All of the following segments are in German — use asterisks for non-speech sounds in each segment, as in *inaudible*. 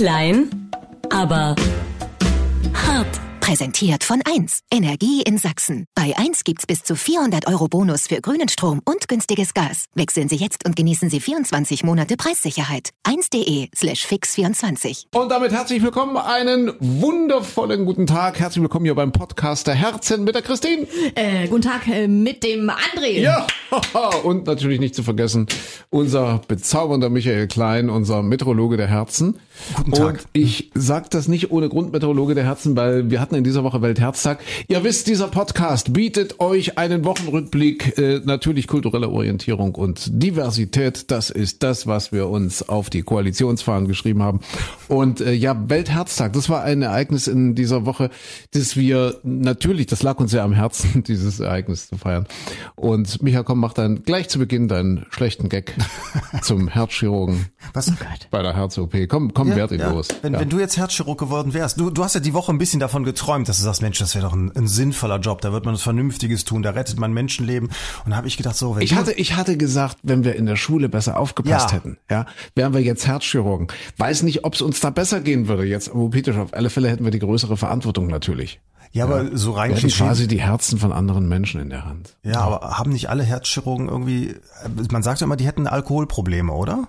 Klein, aber hart. Präsentiert von 1. Energie in Sachsen. Bei 1 gibt's bis zu 400 Euro Bonus für grünen Strom und günstiges Gas. Wechseln Sie jetzt und genießen Sie 24 Monate Preissicherheit. 1.de slash fix24. Und damit herzlich willkommen, einen wundervollen guten Tag. Herzlich willkommen hier beim Podcast der Herzen mit der Christine. Äh, guten Tag äh, mit dem André. Ja, *laughs* und natürlich nicht zu vergessen, unser bezaubernder Michael Klein, unser Meteorologe der Herzen. Guten Tag. Und ich sage das nicht ohne Grund Meteorologe der Herzen, weil wir hatten in dieser Woche Weltherztag. Ihr wisst, dieser Podcast bietet euch einen Wochenrückblick, äh, natürlich kulturelle Orientierung und Diversität. Das ist das, was wir uns auf die Koalitionsfahnen geschrieben haben. Und äh, ja, Weltherztag, das war ein Ereignis in dieser Woche, das wir natürlich, das lag uns sehr am Herzen, *laughs* dieses Ereignis zu feiern. Und Micha, komm, mach dann gleich zu Beginn deinen schlechten Gag *laughs* zum Herzchirurgen Was? bei der Herz-OP. Komm, komm, werd ihn los. Wenn, ja. wenn du jetzt Herzchirurg geworden wärst, du, du hast ja die Woche ein bisschen davon geträumt, dass du sagst, Mensch, das wäre doch ein, ein sinnvoller Job, da wird man was Vernünftiges tun, da rettet man Menschenleben. Und da habe ich gedacht, so, wenn Ich hatte, ich hatte gesagt, wenn wir in der Schule besser aufgepasst Ja. hätten, ja, wären wir jetzt Herzchirurgen. Weiß nicht, ob es uns da besser gehen würde jetzt am OP-Tisch. Auf alle Fälle hätten wir die größere Verantwortung natürlich. ja, aber so rein Wir hätten quasi die Herzen von anderen Menschen in der Hand. Ja, aber haben nicht alle Herzchirurgen irgendwie, man sagt ja immer, die hätten Alkoholprobleme, oder?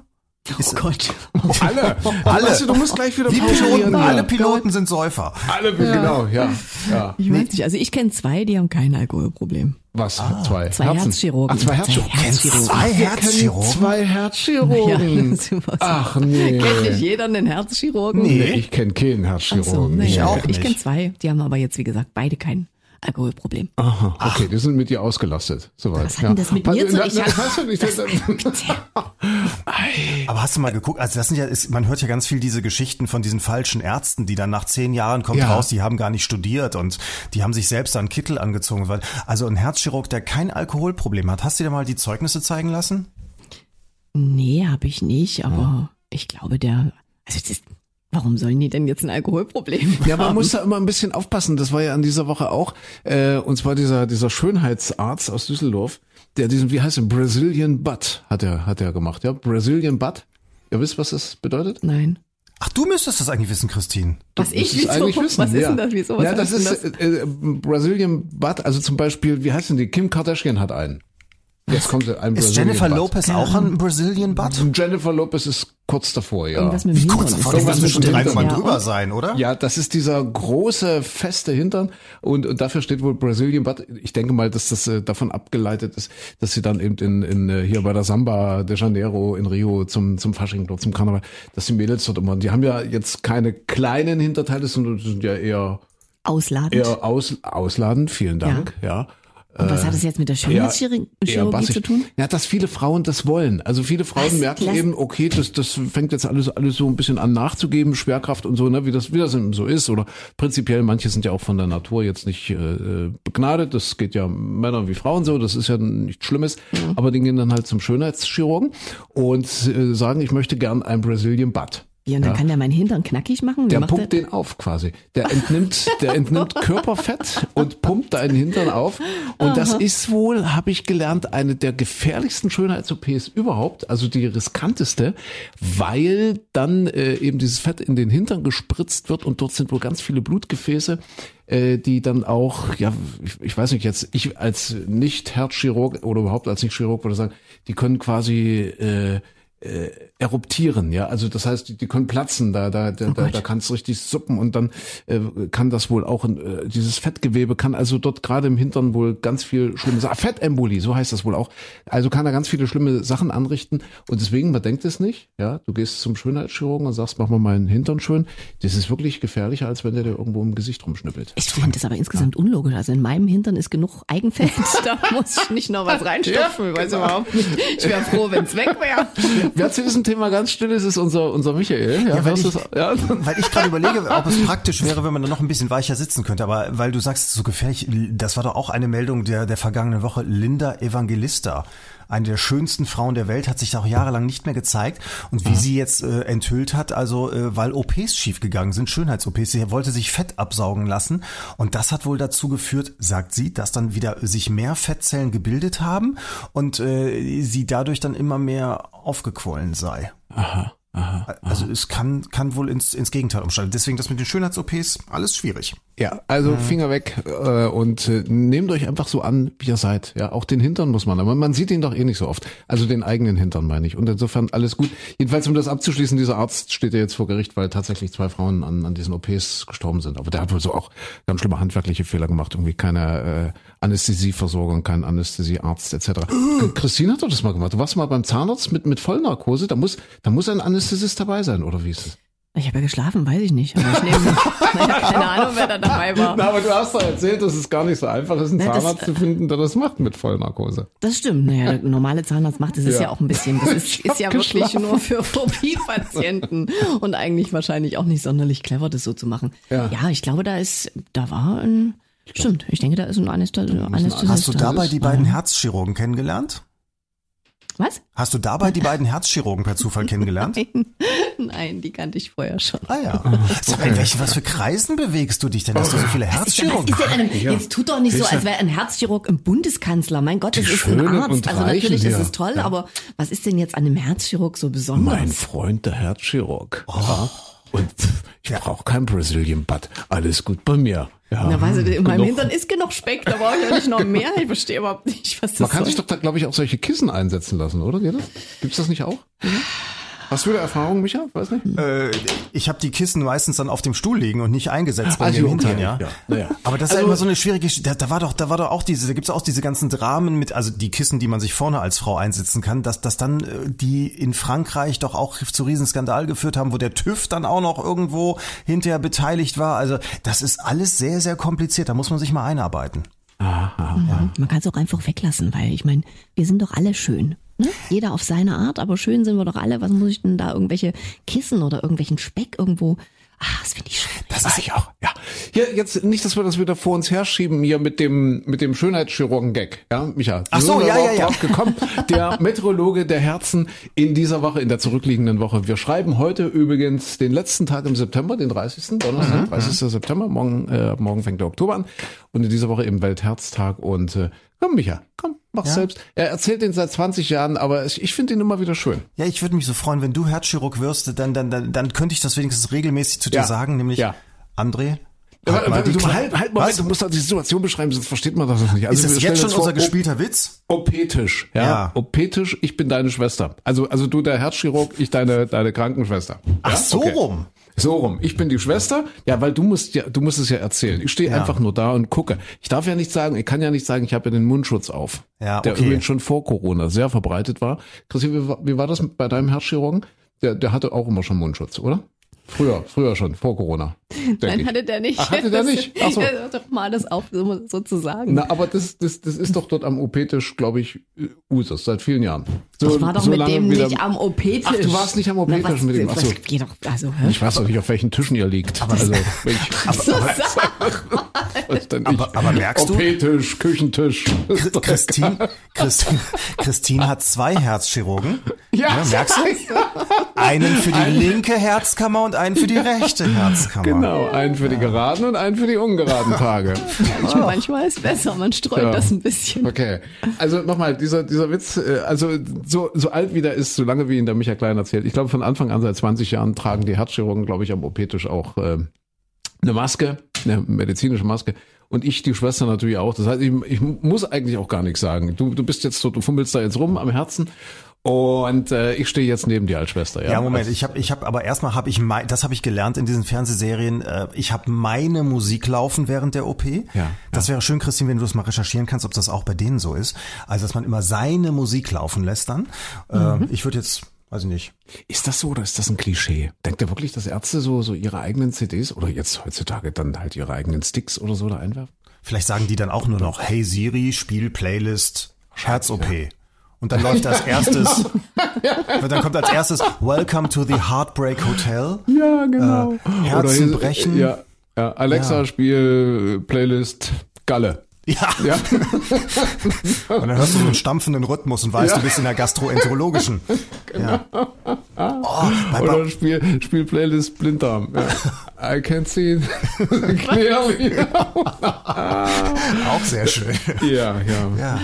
Oh Gott. *laughs* Alle, Alle. Weißt du, du musst gleich wieder Die pauschalieren Piloten, alle Piloten sind Säufer. alle, genau, ja, ja. Ich weiß nicht, also ich kenne zwei, die haben kein Alkoholproblem. Was? zwei? Zwei Herzen? Herzchirurgen. Ach, zwei Herzchirurgen. Zwei Herzchirurgen. Zwei Herzchirurgen? zwei Herzchirurgen. sowas. Ach nee. Kennt nicht jeder einen Herzchirurgen? Nee, ich kenne keinen Ach so, Herzchirurgen. nee, Ich auch Ich kenne zwei, die haben aber jetzt, wie gesagt beide kein Alkoholproblem. Aha, okay, die sind mit dir ausgelastet. Soweit. Was hat denn das mit mir zu- na, *laughs* ja Aber hast du mal geguckt, also das sind ja, ist, man hört ja ganz viel diese Geschichten von diesen falschen Ärzten, die dann nach zehn Jahren kommt Ja. raus, die haben gar nicht studiert und die haben sich selbst einen Kittel angezogen. Weil- Also ein Herzchirurg, der kein Alkoholproblem hat, hast du dir mal die Zeugnisse zeigen lassen? Nee, habe ich nicht, aber ich glaube, der, also das ist, warum sollen die denn jetzt ein Alkoholproblem Ja, man haben? muss da immer ein bisschen aufpassen. Das war ja an dieser Woche auch. Äh, und zwar dieser, dieser Schönheitsarzt aus Düsseldorf, der diesen, wie heißt er, Brazilian Butt hat er, hat er gemacht. Ja, Brazilian Butt. Ihr wisst, was das bedeutet? Nein. Ach, du müsstest das eigentlich wissen, Christine. Was ich, Das wieso? eigentlich wissen. Was ist denn das, wieso? Was ja, das ist denn äh, äh, Brazilian Butt. Also zum Beispiel, wie heißt denn die? Kim Kardashian hat einen. Jetzt kommt ein Ist Brazilian Jennifer Butt. Lopez auch ein Brazilian Butt? Jennifer Lopez ist kurz davor, ja. Irgendwas mit dem Wie Hintern kurz ist davor, das müsste schon drei Nummern ja, drüber sein, oder? Ja, das ist dieser große, feste Hintern und, und dafür steht wohl Brazilian Butt. Ich denke mal, dass das äh, davon abgeleitet ist, dass sie dann eben in, in äh, hier bei der Samba de Janeiro in Rio zum, zum Fasching, dort zum Karneval, dass die Mädels dort immer, die haben ja jetzt keine kleinen Hinterteile, sondern die sind ja eher, Ausladend. eher aus, ausladend. Vielen Dank, ja. Und was hat das jetzt mit der Schönheitschirurgie eher zu tun? Ja, dass viele Frauen das wollen. Also viele Frauen Was? merken Lass- eben, okay, das, das fängt jetzt alles, alles so ein bisschen an nachzugeben, Schwerkraft und so, ne, wie das, wie das eben so ist. Oder prinzipiell, manche sind ja auch von der Natur jetzt nicht äh, begnadet. Das geht ja Männern wie Frauen so, das ist ja nichts Schlimmes. Mhm. Aber die gehen dann halt zum Schönheitschirurgen und äh, sagen, ich möchte gern ein Brazilian Butt. Ja, und dann kann der meinen Hintern knackig machen. Wie Der pumpt der? den auf quasi. Der entnimmt, der entnimmt Körperfett und pumpt deinen Hintern auf. Und das ist wohl, habe ich gelernt, eine der gefährlichsten Schönheits-OPs überhaupt, also die riskanteste, weil dann äh, eben dieses Fett in den Hintern gespritzt wird und dort sind wohl ganz viele Blutgefäße, äh, die dann auch, ja, ich, ich weiß nicht jetzt, ich als Nicht-Herzchirurg oder überhaupt als Nicht-Chirurg würde sagen, die können quasi äh, äh, eruptieren, ja, also das heißt, die, die können platzen, da da da, da, da kann es richtig suppen und dann äh, kann das wohl auch äh, dieses Fettgewebe kann also dort gerade im Hintern wohl ganz viel schlimme Sachen, Fettembolie, so heißt das wohl auch, also kann er ganz viele schlimme Sachen anrichten und deswegen man denkt es nicht, ja, du gehst zum Schönheitschirurgen und sagst, mach mal meinen Hintern schön, das ist wirklich gefährlicher, als wenn der dir irgendwo im Gesicht rumschnippelt. Ich finde das aber insgesamt unlogisch. Also in meinem Hintern ist genug Eigenfett. *laughs* da muss ich nicht noch was reinstopfen. ich weiß überhaupt nicht. Ich wäre froh, wenn es weg wäre. *laughs* Wer zu diesem Thema ganz still ist, ist unser unser Michael, ja, Ja, weil ich- du's? ja. Weil ich gerade überlege, *laughs* ob es praktisch wäre, wenn man da noch ein bisschen weicher sitzen könnte. Aber weil du sagst, so gefährlich, das war doch auch eine Meldung der, der vergangenen Woche. Linda Evangelista, eine der schönsten Frauen der Welt, hat sich da auch jahrelang nicht mehr gezeigt. Und wie sie jetzt äh, enthüllt hat, also äh, weil OPs schiefgegangen sind, Schönheits-OPs, sie wollte sich Fett absaugen lassen. Und das hat wohl dazu geführt, sagt sie, dass dann wieder sich mehr Fettzellen gebildet haben und äh, sie dadurch dann immer mehr aufgequollen sei. Aha. Aha. Also es kann, kann wohl ins, ins Gegenteil umschalten. Deswegen das mit den Schönheits-OPs, alles schwierig. Ja, also Finger weg äh, und äh, nehmt euch einfach so an, wie ihr seid. Ja, auch den Hintern muss man, aber man sieht ihn doch eh nicht so oft. Also den eigenen Hintern meine ich. Und insofern alles gut. Jedenfalls, um das abzuschließen, dieser Arzt steht ja jetzt vor Gericht, weil tatsächlich zwei Frauen an, an diesen OPs gestorben sind. Aber der hat wohl so auch ganz schlimme handwerkliche Fehler gemacht. Irgendwie keine äh, Anästhesieversorgung, kein Anästhesiearzt etc. *gasps* Christine hat doch das mal gemacht. Du warst mal beim Zahnarzt mit, mit Vollnarkose. Da muss, da muss ein Anästhesist dabei sein, oder wie ist es? Ich habe ja geschlafen, weiß ich nicht. Aber ich nehme, *laughs* naja, keine Ahnung, wer da dabei war. Na, aber du hast doch erzählt, dass es gar nicht so einfach ist, einen Na, das- Zahnarzt zu finden, der das macht mit Vollnarkose. Das stimmt. Naja, der normale Zahnarzt macht das ist Ja. ja auch ein bisschen. Das ist, *laughs* ist ja wirklich geschlafen. nur für Phobie-Patienten und eigentlich wahrscheinlich auch nicht sonderlich clever, das so zu machen. Ja. Ja, ich glaube, da ist, da war ein, stimmt. Ich denke, da ist ein Anästhesist. Hast du dabei die beiden Ja. Herzchirurgen kennengelernt? Was? Hast du dabei die beiden Herzchirurgen per Zufall *laughs* kennengelernt? Nein, nein, die kannte ich vorher schon. Ah ja. *laughs* Mal, in welchen, was für Kreisen bewegst du dich denn, dass du so viele Ja, was Herzchirurgen denn einem, Jetzt tut doch nicht so, als wäre ein Herzchirurg ein Bundeskanzler. Mein Gott, das Die ist ein Arzt. und Also natürlich ist es toll, aber was ist denn jetzt an einem Herzchirurg so besonders? Mein Freund, der Herzchirurg. Ja. Und ich brauche kein Brazilian Butt. Alles gut bei mir. Ja. Na, weißt du, in meinem. Hintern ist genug Speck, da brauche ich ja nicht noch mehr. Ich verstehe überhaupt nicht, was das Man kann soll. sich doch da, glaube ich, auch solche Kissen einsetzen lassen, oder? Geht das? Gibt's das nicht auch? Hast du da Erfahrung, Micha? Weiß nicht. Äh, ich habe die Kissen meistens dann auf dem Stuhl liegen und nicht eingesetzt bei Also, mir im okay. Hintern, ja. Ja, naja. Aber das ist Also- ja immer so eine schwierige Geschichte. Da, da war doch, da war doch auch diese, da gibt's auch diese ganzen Dramen mit, also die Kissen, die man sich vorne als Frau einsetzen kann, dass, dass dann äh, die in Frankreich doch auch zu Riesenskandal geführt haben, wo der TÜV dann auch noch irgendwo hinterher beteiligt war. Also das ist alles sehr, sehr kompliziert. Da muss man sich mal einarbeiten. Man kann es auch einfach weglassen, weil ich meine, wir sind doch alle schön. Ne? Jeder auf seine Art, aber schön sind wir doch alle. Was muss ich denn da irgendwelche Kissen oder irgendwelchen Speck irgendwo? Ah, das finde ich schön. Das ist ich auch. Ja. Hier jetzt nicht, dass wir das wieder vor uns herschieben hier mit dem mit dem Schönheitschirurgen-Gag. Ja, Micha. Ach so, ja, ja, ja. drauf gekommen. Der *laughs* Meteorologe der Herzen in dieser Woche, in der zurückliegenden Woche. Wir schreiben heute übrigens den letzten Tag im September, den 30. Donnerstag, 30. September. Morgen, äh, morgen fängt der Oktober an. Und in dieser Woche eben Weltherztag. Und äh, komm, Micha, komm, mach's Ja. selbst. Er erzählt den seit 20 Jahren, aber ich, ich finde ihn immer wieder schön. Ja, ich würde mich so freuen, wenn du Herzchirurg wirst, dann, dann, dann, dann könnte ich das wenigstens regelmäßig zu dir Ja. sagen, nämlich Ja. André. Halt mal warte, die du, halt, halt, Moment, du musst doch die Situation beschreiben, sonst versteht man das nicht. Also Ist das jetzt schon unser gespielter Witz? OP-Tisch, ja. Ja. OP-Tisch, ich bin deine Schwester. Also, also du der Herzchirurg, ich deine, deine Krankenschwester. Ach, ja? so Okay. rum. So rum. Ich bin die Schwester. Ja, weil du musst ja, du musst es ja erzählen. Ich stehe Ja. einfach nur da und gucke. Ich darf ja nicht sagen, ich kann ja nicht sagen, ich habe ja den Mundschutz auf. Ja, Der okay. übrigens schon vor Corona sehr verbreitet war. Christine, wie, war- wie war das bei deinem Herzchirurgen? Der, der hatte auch immer schon Mundschutz, oder? Früher, früher schon, vor Corona. *laughs* Nein, ich. hatte der nicht. Ach, hatte der nicht? *laughs* Ach so. Ja, doch mal das auf, so, sozusagen. Na, aber das, das, das ist doch dort am OP-Tisch, glaube ich, Usus, seit vielen Jahren. So, ich war doch so mit dem wieder- nicht am OP-Tisch. Ach, du warst nicht am Na, OP-Tisch was- mit dem. Ach so. was doch, also, hä? Ich weiß doch nicht, auf welchen Tischen ihr liegt. also, wenn ich, denn ich? Aber- aber merkst du- OP-Tisch, Küchentisch. Christine, Christine, Christine hat zwei Herzchirurgen. Ja, merkst du? Einen für die linke Herzkammer und einen für die rechte Herzkammer. Genau, einen für die geraden und einen für die ungeraden Tage. manchmal, manchmal ist besser, man streut Ja. das ein bisschen. Okay. Also nochmal, dieser, dieser Witz, äh, also so, so alt wie der ist, so lange wie ihn der Micha Klein erzählt. Ich glaube, von Anfang an, seit 20 Jahren, tragen die Herzchirurgen, glaube ich, am OP-Tisch auch äh, eine Maske, eine medizinische Maske. Und ich, die Schwester natürlich auch. Das heißt, ich, ich muss eigentlich auch gar nichts sagen. Du, du bist jetzt so, du fummelst da jetzt rum am Herzen. Und äh, ich stehe jetzt neben dir als Schwester. Ja, Ja, Moment, ich habe ich hab, aber erstmal habe ich mei- das habe ich gelernt in diesen Fernsehserien, äh, ich habe meine Musik laufen während der OP. Ja, Das wäre schön, Christine, wenn du das mal recherchieren kannst, ob das auch bei denen so ist. Also, dass man immer seine Musik laufen lässt dann. Äh, ich würde jetzt, weiß ich nicht. Ist das so oder ist das ein Klischee? Denkt ihr wirklich, dass Ärzte so, so ihre eigenen CDs oder jetzt heutzutage dann halt ihre eigenen Sticks oder so da einwerfen? Vielleicht sagen die dann auch nur noch, hey Siri, spiel Playlist Herz-OP. Und dann läuft als *laughs* erstes, dann kommt als erstes Welcome to the Heartbreak Hotel. Ja, genau. Äh, Herzen brechen. Ja, ja. Alexa, Ja. spiel Playlist Galle. Ja. Ja. *laughs* Und dann hörst du so einen stampfenden Rhythmus und weißt, Ja. du bist in der gastroenterologischen. Ja. Oh, Oder spiel, spiel Playlist Blinddarm. Ja. I can see it *laughs* clearly. auch sehr schön. ja, ja. Ja.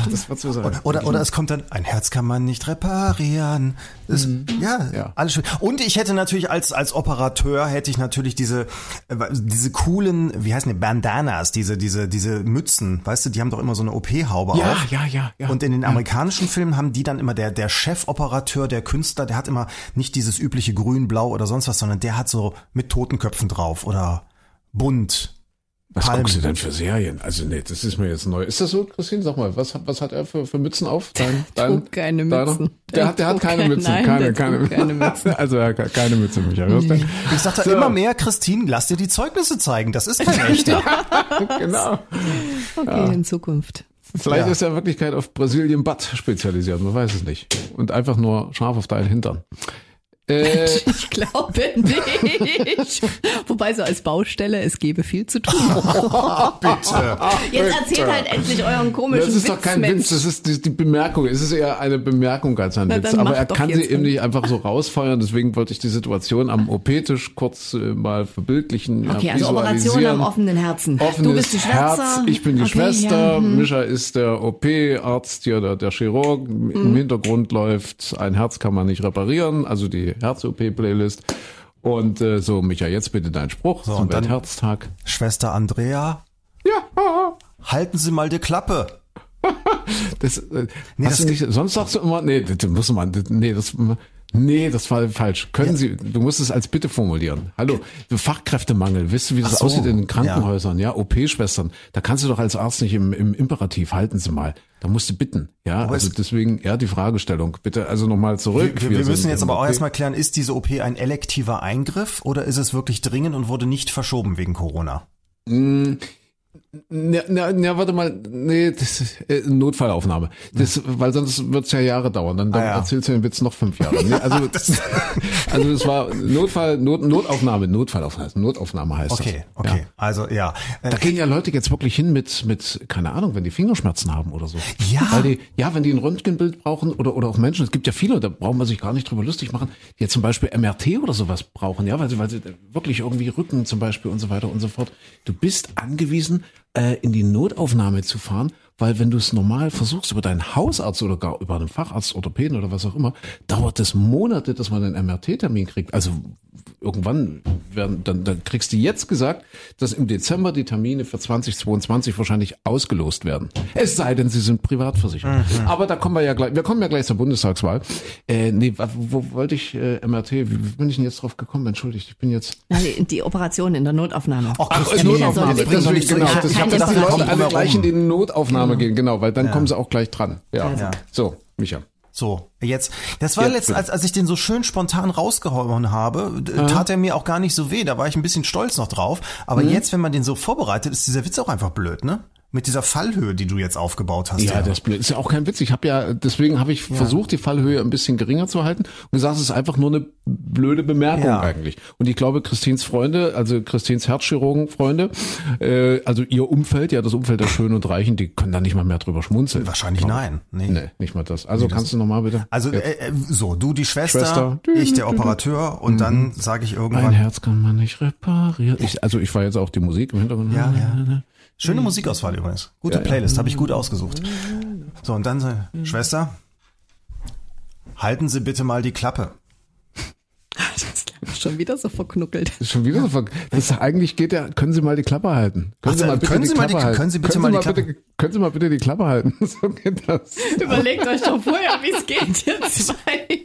Ach, das war zu sein. Oder, oder, oder es kommt dann, ein Herz kann man nicht reparieren. Das, ja, Ja. alles schön. Und ich hätte natürlich als, als Operateur hätte ich natürlich diese, äh, diese coolen, wie heißen die, Bandanas, diese, diese, diese Mützen, weißt du, die haben doch immer so eine OP-Haube Ja, auf. ja, ja, ja. Und in den amerikanischen Filmen haben die dann immer der, der Chefoperateur, der Künstler, der hat immer nicht dieses übliche grün, blau oder sonst was, sondern der hat so mit Totenköpfen drauf oder bunt. Was Palmen. guckst du denn für Serien? Also nee, das ist mir jetzt neu. Ist das so, Christine? Sag mal, was, hat- was hat er für, für Mützen auf? Dein, trug keine deiner? Mützen. Der hat, der hat keine keine- Mütze. nein, keine, der keine, trug keine *laughs* Mütze. Also er hat keine Mütze, Micha. hörst du? Ich sag da So. immer mehr, Christine, lass dir die Zeugnisse zeigen. Das ist kein *laughs* echter. Genau. Okay, in Zukunft. Vielleicht Ja. ist er in Wirklichkeit auf Brasilien Butt spezialisiert, man weiß es nicht. Und einfach nur scharf auf deinen Hintern. Äh, *laughs* Ich glaube nicht. Wobei so als Baustelle, es gäbe viel zu tun. *laughs* Bitte. Jetzt erzählt halt endlich euren komischen das ist Witz, doch kein Mensch. Witz, das ist die, die Bemerkung. Es ist eher eine Bemerkung als ein Na, Witz. Aber er kann sie eben nicht einfach so rausfeuern. Deswegen wollte ich die Situation am OP-Tisch kurz äh, mal verbildlichen. Okay, also Operation am offenen Herzen. Offenes du bist die Schwester. Herz, ich bin die Okay, Schwester, Ja, hm. Mischa ist der OP-Arzt hier, der, der Chirurg. Hm. Im Hintergrund läuft ein Herz kann man nicht reparieren, also die Herz-OP-Playlist. Und äh, so, Micha, jetzt bitte dein Spruch So, zum und dann- Weltherztag. Schwester Andrea, Ja, halten Sie mal die Klappe. *laughs* das, äh, Nee, hast das- du nicht, sonst sagst du immer, nee, das muss man, nee, das, nee, das war falsch. Können Sie, du musst es als Bitte formulieren. Hallo, Fachkräftemangel, wisst du, wie das so, aussieht in den Krankenhäusern, ja, OP-Schwestern, da kannst du doch als Arzt nicht im, im Imperativ, halten Sie mal, da musst du bitten, ja, Aber also es- deswegen, ja, die Fragestellung, bitte, also nochmal zurück. Wir, wir müssen sind jetzt aber auch erstmal klären, ist diese OP ein elektiver Eingriff oder ist es wirklich dringend und wurde nicht verschoben wegen Corona? Na, na, na, warte mal, nee, das ist äh, Notfallaufnahme. Das, weil sonst wird's ja Jahre dauern. Dann, dann Ah, ja. erzählst du den Witz noch fünf Jahre. *laughs* Nee, also, *laughs* also das war Notfall, Not, Notaufnahme, Notfallaufnahme, Notaufnahme heißt Okay, das. okay. Ja. Also ja. Äh, Da gehen ja Leute jetzt wirklich hin mit, mit, keine Ahnung, wenn die Fingerschmerzen haben oder so. Ja. Weil die, ja, wenn die ein Röntgenbild brauchen oder, oder auch Menschen, es gibt ja viele, da braucht man sich gar nicht drüber lustig machen, die jetzt zum Beispiel MRT oder sowas brauchen, ja, weil sie, weil sie wirklich irgendwie Rücken zum Beispiel und so weiter und so fort. Du bist angewiesen, äh, in die Notaufnahme zu fahren, weil wenn du es normal versuchst über deinen Hausarzt oder gar über einen Facharzt, Orthopäden oder was auch immer, dauert es Monate, dass man einen MRT-Termin kriegt. Also irgendwann werden, dann, dann kriegst du jetzt gesagt, dass im Dezember die Termine für 2022 wahrscheinlich ausgelost werden. Es sei denn, sie sind privat versichert. Aber da kommen wir ja gleich, wir kommen ja gleich zur Bundestagswahl. Äh, nee, wa- wo wollte ich äh, MRT? Wie, bin ich denn jetzt drauf gekommen? Entschuldigt, ich bin jetzt. Nein, die- die Operation in der Notaufnahme. Ach, Ach, Christine, Notaufnahme. das genau, ich hab- das, ich hab dass gedacht, die Leute alle gleich in die Notaufnahme gehen, genau, weil dann kommen sie auch gleich dran. Ja. Also. So, Micha. So, jetzt, das war letztens, als, als ich den so schön spontan rausgehauen habe, d- tat er mir auch gar nicht so weh, da war ich ein bisschen stolz noch drauf. Aber Mhm. jetzt, wenn man den so vorbereitet, ist dieser Witz auch einfach blöd, ne? Mit dieser Fallhöhe, die du jetzt aufgebaut hast. Ja, das blöd. ist ja auch kein Witz. Ich habe ja, deswegen habe ich versucht, die Fallhöhe ein bisschen geringer zu halten und gesagt, es ist einfach nur eine blöde Bemerkung Ja. eigentlich. Und ich glaube, Christins Freunde, also Christins Herzchirurgen-Freunde, äh, also ihr Umfeld, ja, das Umfeld der Schönen und Reichen, die können da nicht mal mehr drüber schmunzeln. Wahrscheinlich nein. Nee. Nee, nicht mal das. Also kannst du nochmal bitte? Also äh, äh, so, du die Schwester, Schwester. ich der Operateur und dann sage ich irgendwann, Herz kann man nicht reparieren. Ich, also ich war jetzt auch die Musik im Hintergrund. Ja, ja. Schöne Musikauswahl übrigens. Gute Ja, ja. Playlist, habe ich gut ausgesucht. So, und dann, äh, Schwester, halten Sie bitte mal die Klappe. Schon wieder so verknuckelt. Schon wieder so ver das ist, eigentlich geht ja, können Sie mal die Klappe halten. Können Sie mal bitte können die Sie mal Klappe die- halten. können Sie bitte mal die Klappe- bitte, können Sie mal bitte die Klappe halten. *laughs* So geht das. Überlegt euch doch vorher, wie es geht.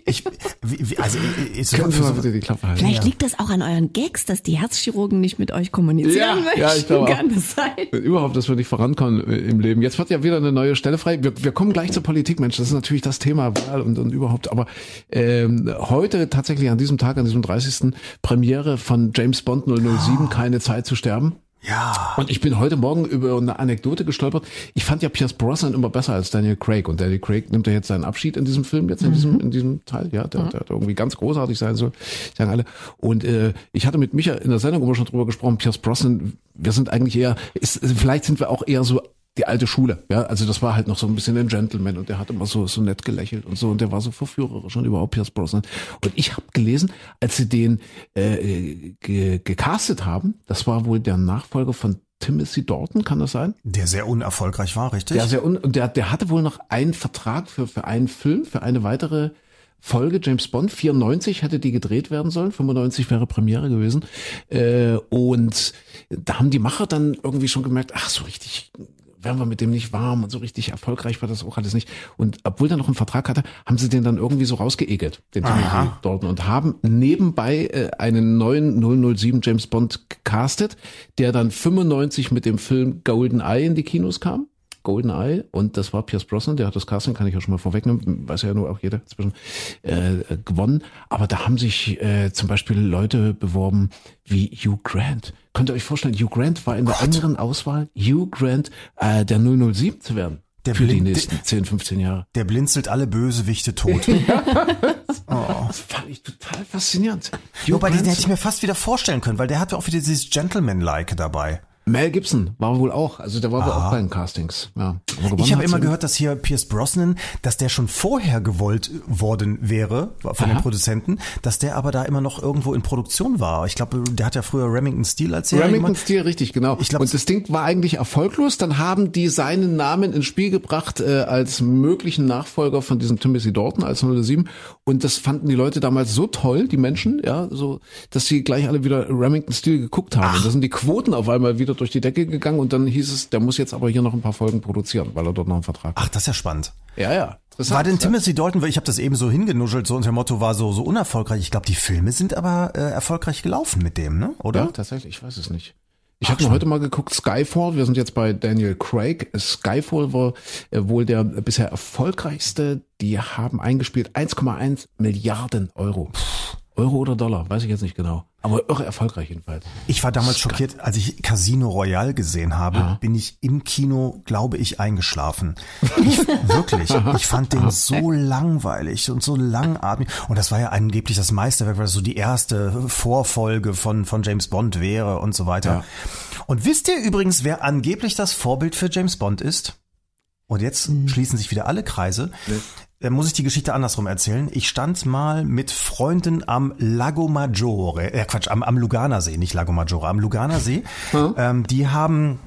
Ich, wie, wie, also, ich, ich, Können Sie mal bitte die Klappe halten. Vielleicht liegt das auch an euren Gags, dass die Herzchirurgen nicht mit euch kommunizieren Ja, möchten. ja, ich glaube auch. Kann das sein? Überhaupt, dass wir nicht vorankommen äh, im Leben. Jetzt wird ja wieder eine neue Stelle frei. Wir, wir kommen gleich zur Politik, Mensch. Das ist natürlich das Thema Wahl und, und überhaupt. Aber ähm, heute tatsächlich an diesem Tag, an diesem 30. Premiere von James Bond 007, keine Zeit zu sterben. ja, Und ich bin heute Morgen über eine Anekdote gestolpert. Ich fand ja Pierce Brosnan immer besser als Daniel Craig. Und Daniel Craig nimmt ja jetzt seinen Abschied in diesem Film, jetzt in diesem, in diesem Teil. Ja, der, der irgendwie ganz großartig sein soll, sagen alle. Und äh, ich hatte mit Micha in der Sendung immer schon drüber gesprochen, Pierce Brosnan, wir sind eigentlich eher, ist, vielleicht sind wir auch eher so die alte Schule, ja, also das war halt noch so ein bisschen ein Gentleman und der hat immer so so nett gelächelt und so und der war so verführerisch und überhaupt Pierce Brosnan und ich habe gelesen, als sie den äh, ge gecastet haben, das war wohl der Nachfolger von Timothy Dalton, kann das sein? Der sehr unerfolgreich war, richtig? Der, sehr un der, der hatte wohl noch einen Vertrag für, für einen Film, für eine weitere Folge James Bond. 94 hätte die gedreht werden sollen, 95 wäre Premiere gewesen. Äh, und da haben die Macher dann irgendwie schon gemerkt, ach, so richtig werden wir mit dem nicht warm und so richtig erfolgreich war das auch alles nicht. Und obwohl der noch einen Vertrag hatte, haben sie den dann irgendwie so rausgeekelt, den Timothy Dalton, und haben nebenbei äh, einen neuen 007 James Bond gecastet, der dann 95 mit dem Film Golden Eye in die Kinos kam. Golden Eye und das war Pierce Brosnan, der hat das Casting, kann ich ja schon mal vorwegnehmen, weiß ja nur auch jeder zwischen äh, gewonnen. Aber da haben sich äh, zum Beispiel Leute beworben wie Hugh Grant. Könnt ihr euch vorstellen, Hugh Grant war in der engeren Auswahl, Hugh Grant äh, der 007 zu werden. Der für die nächsten 10, 15 Jahre. Der blinzelt alle Bösewichte tot. *laughs* *laughs* Das fand ich total faszinierend. Hugh Wobei, den Grant- hätte ich mir fast wieder vorstellen können, weil der hat ja auch wieder dieses Gentleman-like dabei. Mel Gibson war wohl auch, also der war wohl auch bei den Castings. Ja. Ich habe immer gehört, dass hier Pierce Brosnan, dass der schon vorher gewollt worden wäre von den Produzenten, dass der aber da immer noch irgendwo in Produktion war. Ich glaube, der hat ja früher Remington Steel als Serie Remington. Steel, richtig, genau. Ich glaub, und das Ding war eigentlich erfolglos. Dann haben die seinen Namen ins Spiel gebracht äh, als möglichen Nachfolger von diesem Timothy Dalton als 007. Und das fanden die Leute damals so toll, die Menschen, ja, so, dass sie gleich alle wieder Remington Steel geguckt haben. Und da sind die Quoten auf einmal wieder durch die Decke gegangen. Und dann hieß es, der muss jetzt aber hier noch ein paar Folgen produzieren, weil er dort noch einen Vertrag hat. Ach, das ist ja spannend. Ja, ja. War denn. Timothy Dalton, weil ich habe das eben so hingenuschelt, so unter dem Motto war so so unerfolgreich. Ich glaube, die Filme sind aber äh, erfolgreich gelaufen mit dem, ne? Oder? Ja, tatsächlich, ich weiß es nicht. Ich habe mir heute mal geguckt, Skyfall, wir sind jetzt bei Daniel Craig. Skyfall war äh, wohl der bisher erfolgreichste. Die haben eingespielt 1,1 Milliarden Euro. Euro oder Dollar, weiß ich jetzt nicht genau. Aber irre erfolgreich jedenfalls. Ich war damals schockiert, als ich Casino Royale gesehen habe, bin ich im Kino, glaube ich, eingeschlafen. *laughs* Ich, wirklich. Ich fand den so langweilig und so langatmig. Und das war ja angeblich das Meisterwerk, weil das so die erste Vorfolge von, von James Bond wäre und so weiter. Ja. Und wisst ihr übrigens, wer angeblich das Vorbild für James Bond ist? Und jetzt schließen sich wieder alle Kreise. Dann muss ich die Geschichte andersrum erzählen. Ich stand mal mit Freunden am Lago Maggiore, äh Quatsch, am, am Luganersee, nicht Lago Maggiore, am Luganersee. Ähm, die haben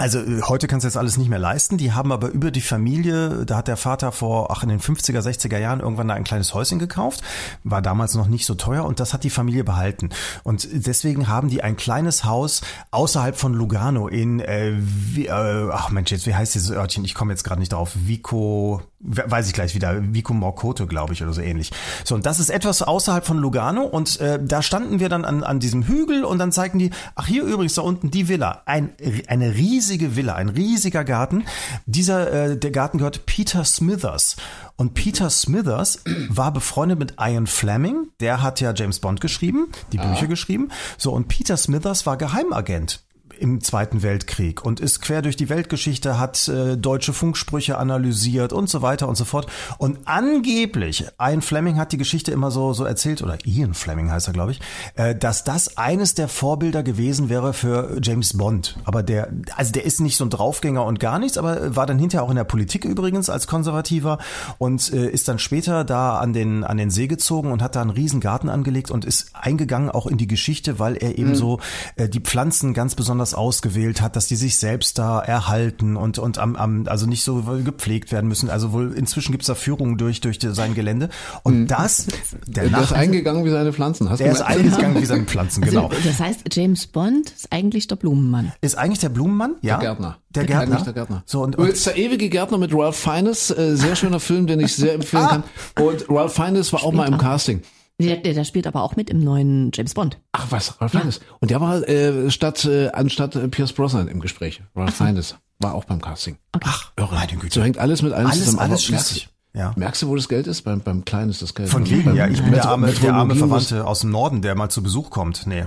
also äh, heute kannst du jetzt alles nicht mehr leisten. Die haben aber über die Familie, da hat der Vater vor, ach in den 50er, 60er Jahren irgendwann da ein kleines Häuschen gekauft, war damals noch nicht so teuer und das hat die Familie behalten. Und deswegen haben die ein kleines Haus außerhalb von Lugano in, äh, wie, äh, ach Mensch, jetzt wie heißt dieses Örtchen? Ich komme jetzt gerade nicht drauf. Vico, weiß ich gleich wieder, Vico Morcoto, glaube ich, oder so ähnlich. So, und das ist etwas außerhalb von Lugano und äh, da standen wir dann an, an diesem Hügel und dann zeigten die, ach hier übrigens da unten die Villa, ein, eine riesige Villa, ein riesiger Garten. Dieser, äh, der Garten gehört Peter Smithers. Und Peter Smithers war befreundet mit Ian Fleming, der hat ja James Bond geschrieben, die Bücher geschrieben. So, und Peter Smithers war Geheimagent im Zweiten Weltkrieg und ist quer durch die Weltgeschichte, hat äh, deutsche Funksprüche analysiert und so weiter und so fort. Und angeblich, Ian Fleming hat die Geschichte immer so, so erzählt, oder Ian Fleming heißt er, glaube ich, äh, dass das eines der Vorbilder gewesen wäre für James Bond. Aber der, also der ist nicht so ein Draufgänger und gar nichts, aber war dann hinterher auch in der Politik übrigens als Konservativer und äh, ist dann später da an den, an den See gezogen und hat da einen riesen Garten angelegt und ist eingegangen auch in die Geschichte, weil er eben so äh, die Pflanzen ganz besonders ausgewählt hat, dass die sich selbst da erhalten und, und am, am, also nicht so gepflegt werden müssen. Also wohl inzwischen gibt's da Führungen durch, durch sein Gelände. Und das, der, Der ist Nach eingegangen wie seine Pflanzen. Hast der du ist eingegangen wie seine Pflanzen, *laughs* genau. Also, das heißt, James Bond ist eigentlich der Blumenmann. Ist eigentlich der Blumenmann? Ja. Der Gärtner. Der Gärtner. Eigentlich der Gärtner. So, und, Und jetzt der ewige Gärtner mit Ralph Fiennes, äh, sehr schöner Film, den ich sehr empfehlen *laughs* kann. Und Ralph Fiennes war auch mal im Casting. Der, der, der spielt aber auch mit im neuen James Bond. Ach was, Ralph Fiennes. Und der war äh, statt äh, anstatt äh, Pierce Brosnan im Gespräch. Ralph Fiennes war auch beim Casting. Ach, meine Güte. So hängt alles mit allem Alles- zusammen. alles schließt merkst, sich. Ja. merkst du, wo das Geld ist? Beim, beim Kleinen ist das Geld. Von wegen, ja. Ich bin der arme, der arme Verwandte aus dem Norden, der mal zu Besuch kommt. Nee.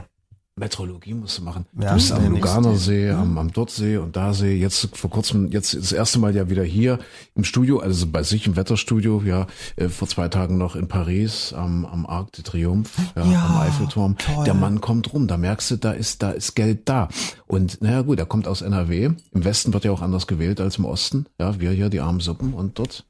Metrologie musst du machen. Ja, du bist am nix. Luganer See, am, am Dortsee und da See. Jetzt vor kurzem, jetzt das erste Mal ja wieder hier im Studio, also bei sich im Wetterstudio, ja, äh, vor zwei Tagen noch in Paris am, am Arc de Triomphe, ja, Ja, am Eiffelturm. toll. Der Mann kommt rum, da merkst du, da ist, da ist Geld da. Und naja gut, er kommt aus NRW. Im Westen wird ja auch anders gewählt als im Osten. Ja, wir hier, die armen Suppen und dort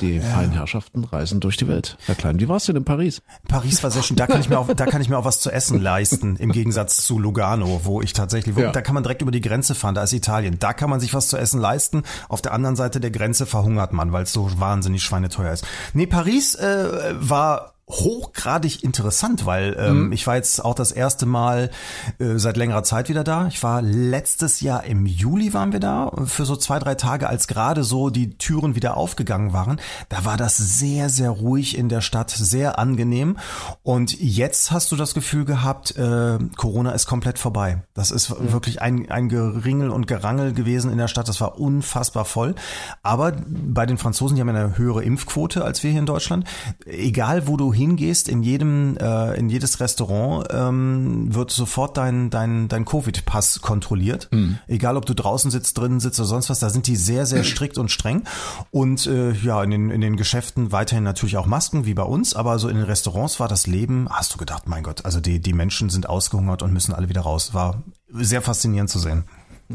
Die feinen Herrschaften reisen durch die Welt. Herr Klein, wie war's denn in Paris? Paris war sehr schön. Da kann ich mir auch, da kann ich mir auch was zu essen leisten, im Gegensatz zu Lugano, wo ich tatsächlich, wo, Ja. da kann man direkt über die Grenze fahren, da ist Italien. Da kann man sich was zu essen leisten. Auf der anderen Seite der Grenze verhungert man, weil es so wahnsinnig schweineteuer ist. Nee, Paris äh, war hochgradig interessant, weil ähm, ich war jetzt auch das erste Mal äh, seit längerer Zeit wieder da. Ich war letztes Jahr im Juli waren wir da für so zwei, drei Tage, als gerade so die Türen wieder aufgegangen waren. Da war das sehr, sehr ruhig in der Stadt, sehr angenehm. Und jetzt hast du das Gefühl gehabt, äh, Corona ist komplett vorbei. Das ist wirklich ein, ein Geringel und Gerangel gewesen in der Stadt. Das war unfassbar voll. Aber bei den Franzosen, die haben ja eine höhere Impfquote als wir hier in Deutschland. Egal, wo du hingehst, in jedem, äh, in jedes Restaurant ähm, wird sofort dein, dein, dein Covid-Pass kontrolliert. Egal, ob du draußen sitzt, drinnen sitzt oder sonst was, da sind die sehr, sehr strikt und streng. Und äh, ja, in den, in den Geschäften weiterhin natürlich auch Masken, wie bei uns, aber so in den Restaurants war das Leben, hast du gedacht, mein Gott, also die, die Menschen sind ausgehungert und müssen alle wieder raus. War sehr faszinierend zu sehen.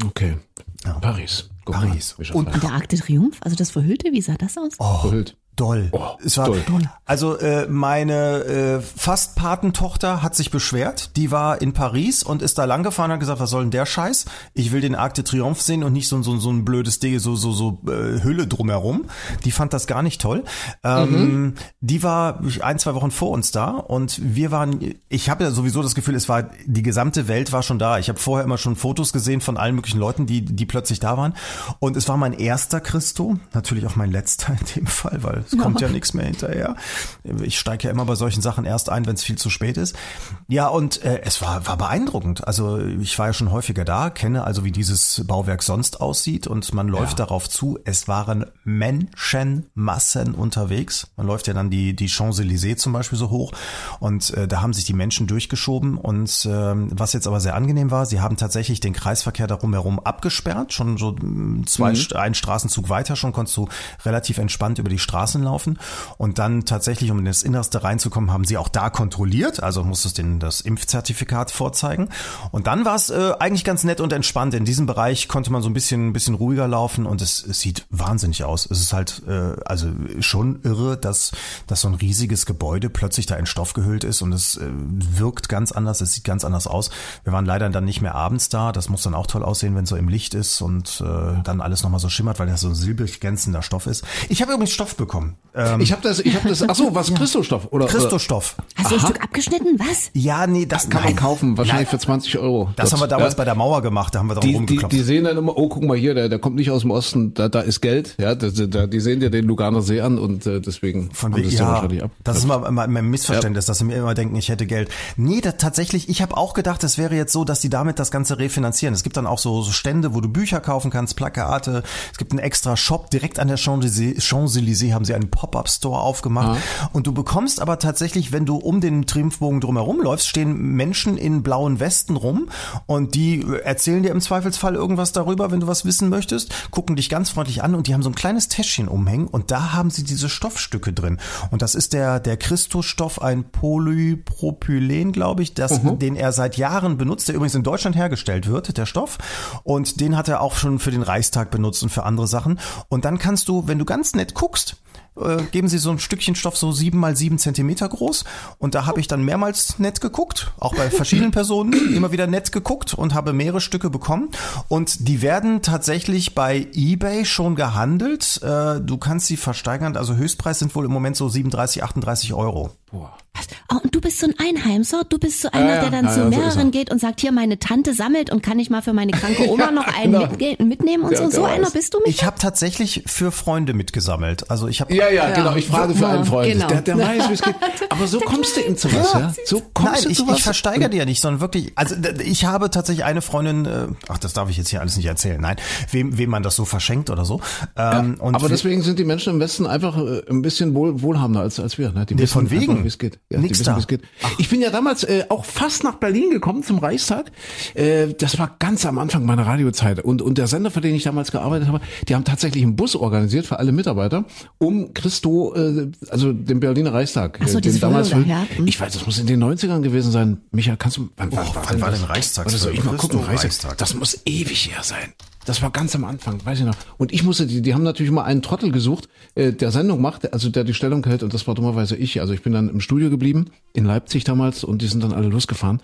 Okay. Paris. Guck Paris. Mal, Und- und Und der Arc de Triomphe, also das Verhüllte, wie sah das aus? verhüllt. Doll. Oh, es war, doll. Also äh, meine äh, fast Patentochter hat sich beschwert. Die war in Paris und ist da lang gefahren und hat gesagt, was soll denn der Scheiß? Ich will den Arc de Triomphe sehen und nicht so, so, so ein blödes Ding, so, so, so äh, Hülle drumherum. Die fand das gar nicht toll. Ähm, Die war ein, zwei Wochen vor uns da und wir waren, ich habe ja sowieso das Gefühl, es war, die gesamte Welt war schon da. Ich habe vorher immer schon Fotos gesehen von allen möglichen Leuten, die, die plötzlich da waren. Und es war mein erster Christo, natürlich auch mein letzter in dem Fall, weil es kommt ja nichts mehr hinterher. Ich steige ja immer bei solchen Sachen erst ein, wenn es viel zu spät ist. Ja, und äh, es war, war beeindruckend. Also ich war ja schon häufiger da, kenne also, wie dieses Bauwerk sonst aussieht und man läuft darauf zu. Es waren Menschenmassen unterwegs. Man läuft ja dann die, die Champs-Élysées zum Beispiel so hoch und äh, da haben sich die Menschen durchgeschoben und ähm, was jetzt aber sehr angenehm war, sie haben tatsächlich den Kreisverkehr darum herum abgesperrt, schon so mm, zwei, St- einen Straßenzug weiter schon konntest du relativ entspannt über die Straßen laufen und dann tatsächlich, um in das Innerste reinzukommen, haben sie auch da kontrolliert, also musstest den das Impfzertifikat vorzeigen und dann war es äh, eigentlich ganz nett und entspannt. In diesem Bereich konnte man so ein bisschen, ein bisschen ruhiger laufen und es, es sieht wahnsinnig aus. Es ist halt äh, also schon irre, dass, dass so ein riesiges Gebäude plötzlich da in Stoff gehüllt ist und es äh, wirkt ganz anders, es sieht ganz anders aus. Wir waren leider dann nicht mehr abends da. Das muss dann auch toll aussehen, wenn so im Licht ist und äh, dann alles nochmal so schimmert, weil das so silbrig glänzender Stoff ist. Ich habe übrigens Stoff bekommen. Ähm, Ich habe das, ich habe das, ach so, was Christostoff oder? Christostoff. Hast du ein Stück abgeschnitten? Was? Ja, nee, das Kann man kaufen, wahrscheinlich Nein, für 20 Euro. Das Dort. haben wir damals Ja. bei der Mauer gemacht, da haben wir dran Die, die, die sehen dann immer, oh, guck mal hier, der, der kommt nicht aus dem Osten, da, da ist Geld, ja, das, da, die sehen dir den Luganer See an und äh, deswegen Von haben es ja ja, wahrscheinlich ab. das ist mal immer mein Missverständnis, dass sie mir immer denken, ich hätte Geld. Nee, da, tatsächlich, ich habe auch gedacht, es wäre jetzt so, dass die damit das Ganze refinanzieren. Es gibt dann auch so, so Stände, wo du Bücher kaufen kannst, Plakate. Es gibt einen extra Shop direkt an der Champs-Élysées, Champs-Élysées haben sie einen Pop-Up-Store aufgemacht. Und du bekommst aber tatsächlich, wenn du um den Triumphbogen drumherum läufst, stehen Menschen in blauen Westen rum und die erzählen dir im Zweifelsfall irgendwas darüber, wenn du was wissen möchtest, gucken dich ganz freundlich an und die haben so ein kleines Täschchen umhängen und da haben sie diese Stoffstücke drin. Und das ist der, der Christusstoff, ein Polypropylen, glaube ich, das, den er seit Jahren benutzt, der übrigens in Deutschland hergestellt wird, der Stoff. Und den hat er auch schon für den Reichstag benutzt und für andere Sachen. Und dann kannst du, wenn du ganz nett guckst, äh, geben sie so ein Stückchen Stoff so sieben mal sieben Zentimeter groß und da habe ich dann mehrmals nett geguckt, auch bei verschiedenen *clears throat* Personen immer wieder nett geguckt und habe mehrere Stücke bekommen und die werden tatsächlich bei eBay schon gehandelt. Äh, du kannst sie versteigern, also Höchstpreis sind wohl im Moment so 37, 38 Euro. Was? Oh, und du bist so ein Einheimser? Du bist so einer, ja, der dann ja, zu ja, so mehreren er. geht und sagt, hier, meine Tante sammelt und kann ich mal für meine kranke *laughs* Oma noch einen genau. mitge- mitnehmen und Der- so? der So weiß. einer bist du, Micha? Ich habe tatsächlich für Freunde mitgesammelt. Also ich habe Ja, ja, genau. Ich frage für einen Freund. genau. Der, der weiß, wie es geht. *laughs* Aber so kommst du ihm zu was, ja? So kommst Nein, du ich, zu was. ich versteigere die ja nicht, sondern wirklich, also ich habe tatsächlich eine Freundin, äh, ach, das darf ich jetzt hier alles nicht erzählen, nein, wem, wem man das so verschenkt oder so. Ähm, und aber deswegen sind die Menschen im Westen einfach äh, ein bisschen wohl, wohlhabender als, als wir. Ne? Die Nee, wissen von wegen. einfach, wie es geht. Ja, Nix die wissen. Ich bin ja damals äh, auch fast nach Berlin gekommen zum Reichstag. Äh, das war ganz am Anfang meiner Radiozeit. Und, und der Sender, für den ich damals gearbeitet habe, die haben tatsächlich einen Bus organisiert für alle Mitarbeiter, um Christo, äh, also den Berliner Reichstag. Ach so, äh, den damals Folge, ja. Hm. Ich weiß, das muss in den 90ern gewesen sein. Micha, kannst du, wann, Oh, wann war denn? Warte, soll ich mal gucken? Reichstag. Reichstag. Das muss ewig her sein. Das war ganz am Anfang, weiß ich noch. Und ich musste, die, die haben natürlich immer einen Trottel gesucht, äh, der Sendung macht, also der die Stellung hält. Und das war dummerweise ich. Also ich bin dann im Studio geblieben, in Leipzig damals, und die sind dann alle losgefahren.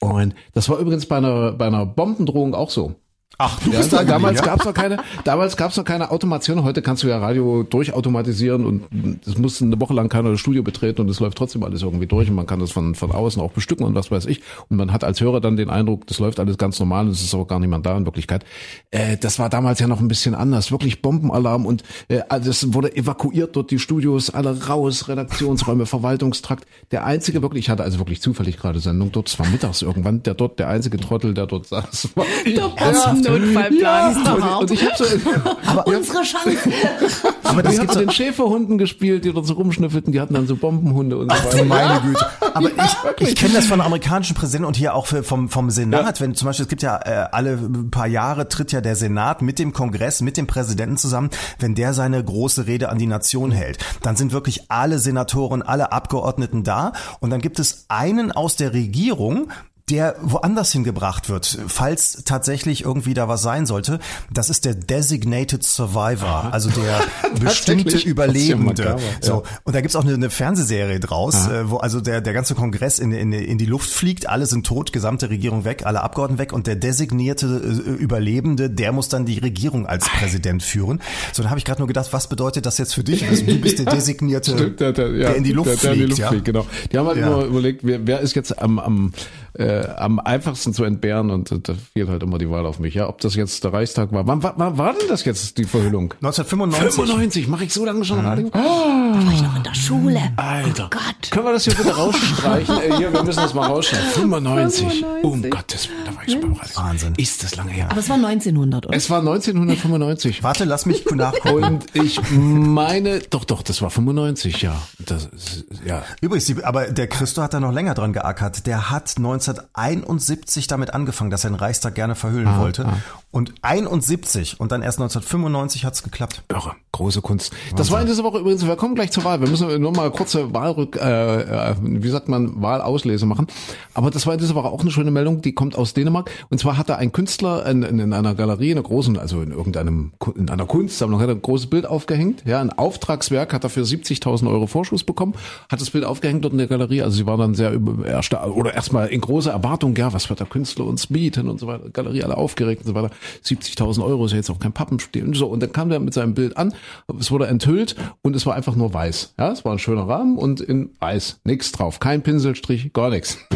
Und das war übrigens bei einer, bei einer Bombendrohung auch so. Ach, du Ja, bist da damals ja? gab's noch keine, damals gab's noch keine Automation. Heute kannst du ja Radio durchautomatisieren und es muss eine Woche lang keiner das Studio betreten und es läuft trotzdem alles irgendwie durch und man kann das von, von außen auch bestücken und was weiß ich. Und man hat als Hörer dann den Eindruck, das läuft alles ganz normal und es ist aber gar niemand da in Wirklichkeit. Äh, das war damals ja noch ein bisschen anders. Wirklich Bombenalarm und äh, das wurde evakuiert dort die Studios, alle raus, Redaktionsräume, Verwaltungstrakt. Der einzige wirklich, ich hatte also wirklich zufällig gerade Sendung dort, es war mittags irgendwann, der dort, der einzige Trottel, der dort saß, war ich. *laughs* Notfallplan doch Und, ich habe so, *laughs* Unsere Chance. *laughs* Aber das haben gibt's mit den Schäferhunden gespielt, die dort so rumschnüffelten, die hatten dann so Bombenhunde und so Ach du weiter. meine Güte. *laughs* Aber ich, ich kenne das von amerikanischen Präsidenten und hier auch für, vom, vom Senat. Wenn zum Beispiel, es gibt ja äh, alle paar Jahre tritt ja der Senat mit dem Kongress, mit dem Präsidenten zusammen, wenn der seine große Rede an die Nation hält. Dann sind wirklich alle Senatoren, alle Abgeordneten da und dann gibt es einen aus der Regierung, der woanders hingebracht wird, falls tatsächlich irgendwie da was sein sollte. Das ist der Designated Survivor, also der *laughs* bestimmte? Überlebende. Ja makaber, ja. So, und da gibt's auch eine, eine Fernsehserie draus, äh, wo also der, der ganze Kongress in, in, in die Luft fliegt, alle sind tot, gesamte Regierung weg, alle Abgeordneten weg und der designierte äh, Überlebende, der muss dann die Regierung als Präsident führen. So, dann habe ich gerade nur gedacht, was bedeutet das jetzt für dich? Also, du bist der *laughs* designierte, Stimmt, der, der, ja, der in die Luft der, der fliegt. in die Luft ja? fliegt, genau. Die haben halt Ja. immer überlegt, wer, wer ist jetzt am, am, äh, am einfachsten zu entbehren und äh, da fiel halt immer die Wahl auf mich. Ja, ob das jetzt der Reichstag war. Wann war, wann war denn das jetzt die Verhüllung? 1995. 95, mache ich so lange schon Radio? Da war ich noch in der Schule. Alter. Oh Gott. Können wir das hier bitte rausstreichen? äh, hier, wir müssen das mal rausschneiden. 95. 95. Um Gottes Willen, da war ich schon beim Radio. Wahnsinn. Ist das lange her. Aber es war 1900, oder? Es war 1995. Warte, lass mich nachgucken. Und ich meine, doch, doch, das war 95, ja. Das ist, ja. Übrigens, die- aber der Christo hat da noch länger dran geackert. Der hat 1971 damit angefangen, dass er den Reichstag gerne verhüllen Ah, wollte. Und 71 und dann erst 1995 hat's geklappt. Irre, große Kunst. Das war in dieser Woche übrigens, wir kommen gleich zur Wahl. Wir müssen nur mal kurze Wahlrück, äh, äh, wie sagt man, Wahlauslese machen. Aber das war in dieser Woche auch eine schöne Meldung, die kommt aus Dänemark. Und zwar hatte ein Künstler in, in, in einer Galerie, in einer großen, also in irgendeinem, in einer Kunstsammlung, hat er ein großes Bild aufgehängt. Ja, ein Auftragswerk hat er für 70.000 Euro Vorschuss bekommen, hat das Bild aufgehängt dort in der Galerie. Also sie waren dann sehr oder erstmal in großer Erwartung, ja, was wird der Künstler uns bieten und so weiter. Galerie alle aufgeregt und so weiter. 70.000 Euro ist ja jetzt auch kein Pappenspiel und so. Und dann kam der mit seinem Bild an, es wurde enthüllt und es war einfach nur weiß. Ja, es war ein schöner Rahmen und in weiß. Nix drauf. Kein Pinselstrich, gar nichts. *laughs*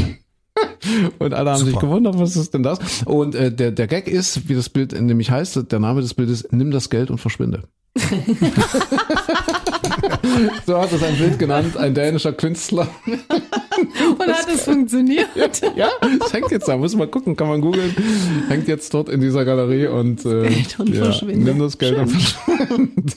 Und alle haben sich Super. gewundert, was ist denn das? Und äh, der, der Gag ist, wie das Bild nämlich heißt, der Name des Bildes, nimm das Geld und verschwinde. *laughs* *laughs* so hat es ein Bild genannt, ein dänischer Künstler. Und hat es funktioniert? ja, es hängt jetzt da, muss man gucken, kann man googeln. Hängt jetzt dort in dieser Galerie und, äh, Geld und ja, nimm das Geld und verschwinde.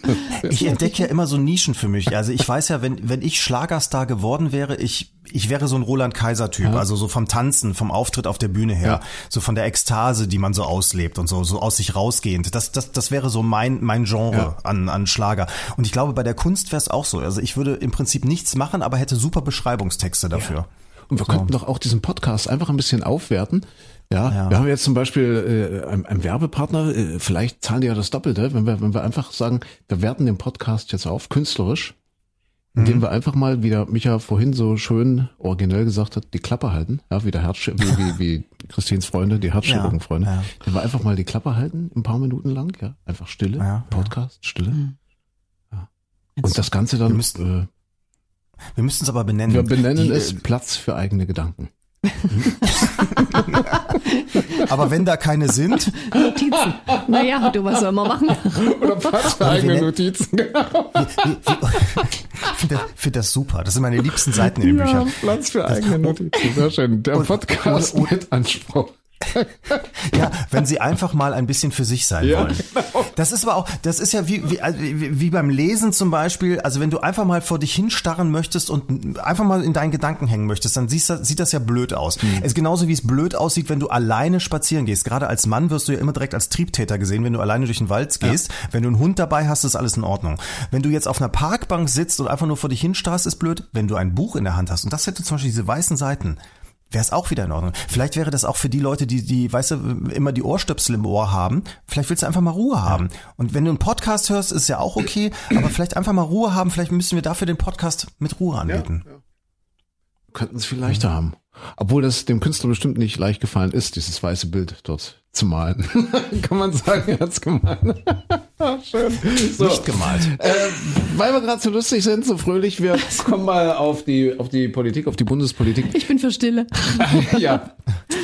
Ich entdecke ja immer so Nischen für mich. Also ich weiß ja, wenn, wenn ich Schlagerstar geworden wäre, ich, ich wäre so ein Roland Kaiser-Typ. Also so vom Tanzen, vom Auftritt auf der Bühne her. Ja. So von der Ekstase, die man so auslebt und so, so aus sich rausgehend. Das, das, das wäre so mein, mein Genre Ja. an, an Schlager. Und ich glaube, bei der Kunst wäre es auch so. Also ich würde im Prinzip nichts machen, aber hätte super Beschreibungstexte dafür. Und wir könnten doch auch diesen Podcast einfach ein bisschen aufwerten. Ja, Ja. wir haben jetzt zum Beispiel äh, einen, einen Werbepartner, äh, vielleicht zahlen die ja das Doppelte, wenn wir, wenn wir einfach sagen, wir werten den Podcast jetzt auf, künstlerisch, indem wir einfach mal, wie der Micha vorhin so schön originell gesagt hat, die Klappe halten, ja, wie der Herz, wie, wie, wie Christins Freunde, die Herzchirurgen-Freunde, Ja, ja. wenn wir einfach mal die Klappe halten, ein paar Minuten lang, ja, einfach Stille, Ja, ja. Podcast, Stille. Und Jetzt- das Ganze dann, Wir müssten- Wir müssten es aber benennen. äh, wir benennen Die, äh, es Platz für eigene Gedanken. *laughs* *laughs* *laughs* Aber wenn da keine sind, Notizen. Naja, du, was soll man machen? Oder Platz für eigene Notizen, genau. ich finde das, find das super. Das sind meine liebsten Seiten in den Büchern. Platz für eigene Notizen. Sehr schön. Der Und- Podcast und- und- mit Anspruch. Ja, wenn sie einfach mal ein bisschen für sich sein Ja, wollen. Das ist aber auch, das ist ja wie, wie, also wie, wie beim Lesen zum Beispiel. Also wenn du einfach mal vor dich hinstarren möchtest und einfach mal in deinen Gedanken hängen möchtest, dann siehst, sieht das ja blöd aus. Es ist genauso wie es blöd aussieht, wenn du alleine spazieren gehst. Gerade als Mann wirst du ja immer direkt als Triebtäter gesehen, wenn du alleine durch den Wald gehst. Wenn du einen Hund dabei hast, ist alles in Ordnung. Wenn du jetzt auf einer Parkbank sitzt und einfach nur vor dich hinstarrst, ist blöd. Wenn du ein Buch in der Hand hast, und das hätte zum Beispiel diese weißen Seiten, wäre es auch wieder in Ordnung. Vielleicht wäre das auch für die Leute, die, die, weißt du, immer die Ohrstöpsel im Ohr haben. Vielleicht willst du einfach mal Ruhe haben. Und wenn du einen Podcast hörst, ist ja auch okay, aber *clears throat* vielleicht einfach mal Ruhe haben. Vielleicht müssen wir dafür den Podcast mit Ruhe anbieten. Könnten es viel leichter haben. Obwohl das dem Künstler bestimmt nicht leicht gefallen ist, dieses weiße Bild dort zu malen. *laughs* Kann man sagen, er hat's gemalt. *laughs* Schön. So. Nicht gemalt. Äh, weil wir gerade so lustig sind, so fröhlich, wir *laughs* kommen mal auf die, auf die Politik, auf die Bundespolitik. Ich bin für Stille. ja.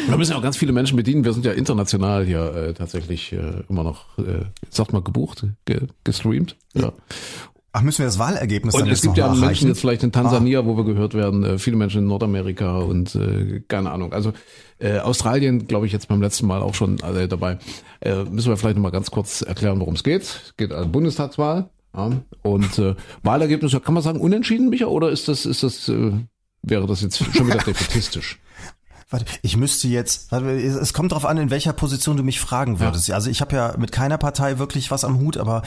Wir müssen ja auch ganz viele Menschen bedienen. Wir sind ja international hier äh, tatsächlich äh, immer noch, äh, sagt mal, gebucht, ge gestreamt. Ja. Ach, müssen wir das Wahlergebnis Und dann es gibt ja Menschen jetzt vielleicht in Tansania, wo wir gehört werden, äh, viele Menschen in Nordamerika und äh, keine Ahnung. Also äh, Australien, glaube ich, jetzt beim letzten Mal auch schon äh, dabei. Äh, müssen wir vielleicht noch mal ganz kurz erklären, worum es geht. Es geht an Bundestagswahl. Ja. Und äh, Wahlergebnis, kann man sagen, unentschieden, Micha, oder ist das, ist das, äh, wäre das jetzt schon wieder *laughs* defetistisch? Warte, ich müsste jetzt, warte, es kommt darauf an, in welcher Position du mich fragen würdest. Also ich habe ja mit keiner Partei wirklich was am Hut, aber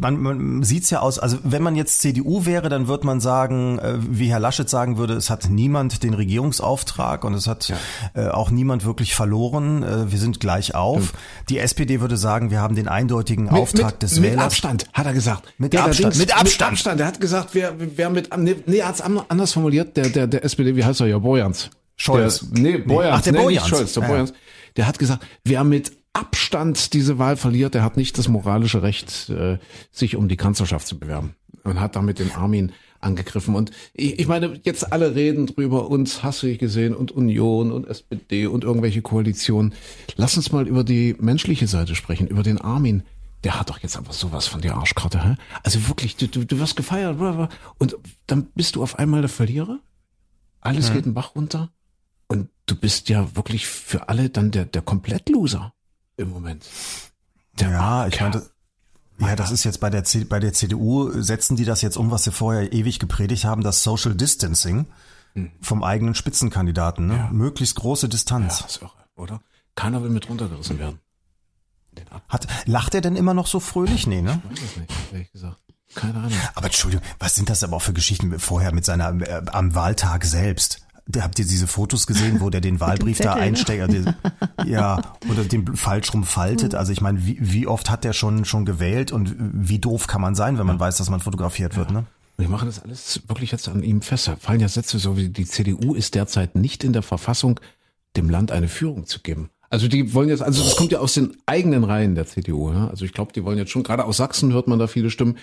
man, man sieht's ja aus, also wenn man jetzt CDU wäre, dann würde man sagen, äh, wie Herr Laschet sagen würde, es hat niemand den Regierungsauftrag und es hat äh, auch niemand wirklich verloren. Äh, wir sind gleich auf. Die SPD würde sagen, wir haben den eindeutigen Auftrag mit, des mit Wählers. Abstand, hat er gesagt. Mit Der Abstand, mit Abstand. Mit Abstand. Er hat gesagt, wer, wer mit, nee, nee, er hat es anders formuliert, der, der, der SPD, wie heißt er ja, Bojans. Scholz. Der, nee, Bojans. Ach, der nee, Bojans. Scholz, der Ja. Bojans. Der hat gesagt, wer mit Abstand diese Wahl verliert, der hat nicht das moralische Recht, äh, sich um die Kanzlerschaft zu bewerben. Und hat damit den Armin angegriffen. Und ich, ich meine, jetzt alle reden drüber, uns hast du nicht gesehen und Union und SPD und irgendwelche Koalitionen. Lass uns mal über die menschliche Seite sprechen, über den Armin. Der hat doch jetzt einfach sowas von der Arschkarte, hä? Also wirklich, du, du, du wirst gefeiert, bla, bla. und dann bist du auf einmal der Verlierer. Alles geht den Bach runter. Und du bist ja wirklich für alle dann der, der Komplettloser im Moment. Der Ja, ich meine, ja, das ist jetzt bei der, C bei der CDU, setzen die das jetzt um, was sie vorher ewig gepredigt haben, das Social Distancing vom eigenen Spitzenkandidaten. Ne? Möglichst große Ja, Distanz. das ist irre, oder? Keiner will mit runtergerissen werden. Hat, lacht er denn immer noch so fröhlich? Nee, ne? weiß es nicht, ehrlich gesagt. Keine Ahnung. Aber Entschuldigung, was sind das aber auch für Geschichten vorher mit seiner, äh, am Wahltag selbst? Da Habt ihr diese Fotos gesehen, wo der den *laughs* Wahlbrief da Zettel, ne? einsteckt? also den- *laughs* Ja, oder den falsch rum faltet. Also ich meine, wie, wie oft hat der schon, schon gewählt und wie doof kann man sein, wenn man weiß, dass man fotografiert wird, ne? Die machen das alles wirklich jetzt an ihm fest. Da fallen ja Sätze so wie, die CDU ist derzeit nicht in der Verfassung, dem Land eine Führung zu geben. Also die wollen jetzt, also das kommt ja aus den eigenen Reihen der CDU. Ja? Also ich glaube, die wollen jetzt schon, gerade aus Sachsen hört man da viele Stimmen,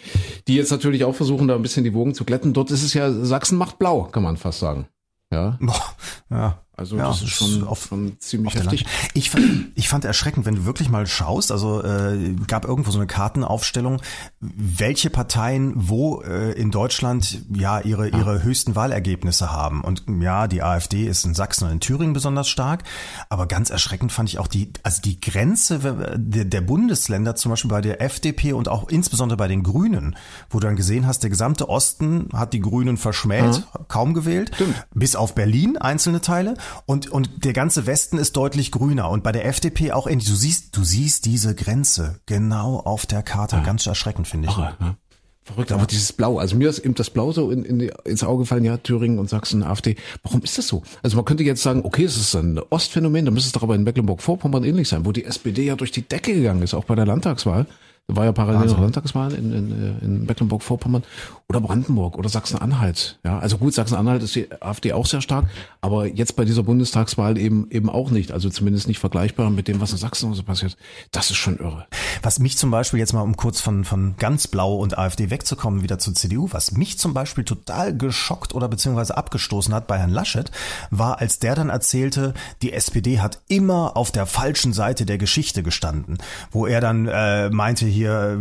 die jetzt natürlich auch versuchen, da ein bisschen die Wogen zu glätten. Dort ist es ja, Sachsen macht blau, kann man fast sagen. Ja, Boah, ja. Also Ja, das ist schon, auf- schon ziemlich Auf heftig. Ich fand, ich fand erschreckend, wenn du wirklich mal schaust, also äh, gab irgendwo so eine Kartenaufstellung, welche Parteien wo äh, in Deutschland ja ihre ihre höchsten Wahlergebnisse haben. Und ja, die AfD ist in Sachsen und in Thüringen besonders stark, aber ganz erschreckend fand ich auch die, also die Grenze der, der Bundesländer, zum Beispiel bei der FDP und auch insbesondere bei den Grünen, wo du dann gesehen hast, der gesamte Osten hat die Grünen verschmäht, kaum gewählt, bis auf Berlin einzelne Teile und und der ganze Westen ist deutlich grüner und bei der FDP auch ähnlich. Du siehst, du siehst diese Grenze genau auf der Karte, ganz erschreckend finde ich. Irre, ne? Verrückt, aber dieses Blau, also mir ist eben das Blau so in, in, die- ins Auge gefallen, ja, Thüringen und Sachsen, AfD. Warum ist das so? Also man könnte jetzt sagen, okay, es ist ein Ostphänomen, dann müsste es doch aber in Mecklenburg-Vorpommern ähnlich sein, wo die SPD ja durch die Decke gegangen ist, auch bei der Landtagswahl. Da war ja parallel noch Landtagswahl in, in, äh, in Mecklenburg-Vorpommern oder Brandenburg oder Sachsen-Anhalt. Ja, also gut, Sachsen-Anhalt ist die AfD auch sehr stark, aber jetzt bei dieser Bundestagswahl eben eben auch nicht. Also zumindest nicht vergleichbar mit dem, was in Sachsen so passiert. Das ist schon irre. Was mich zum Beispiel jetzt mal, um kurz von, von ganz blau und AfD wegzukommen, wieder zur CDU, was mich zum Beispiel total geschockt oder beziehungsweise abgestoßen hat bei Herrn Laschet, war, als der dann erzählte, die SPD hat immer auf der falschen Seite der Geschichte gestanden. Wo er dann äh, meinte hier, äh,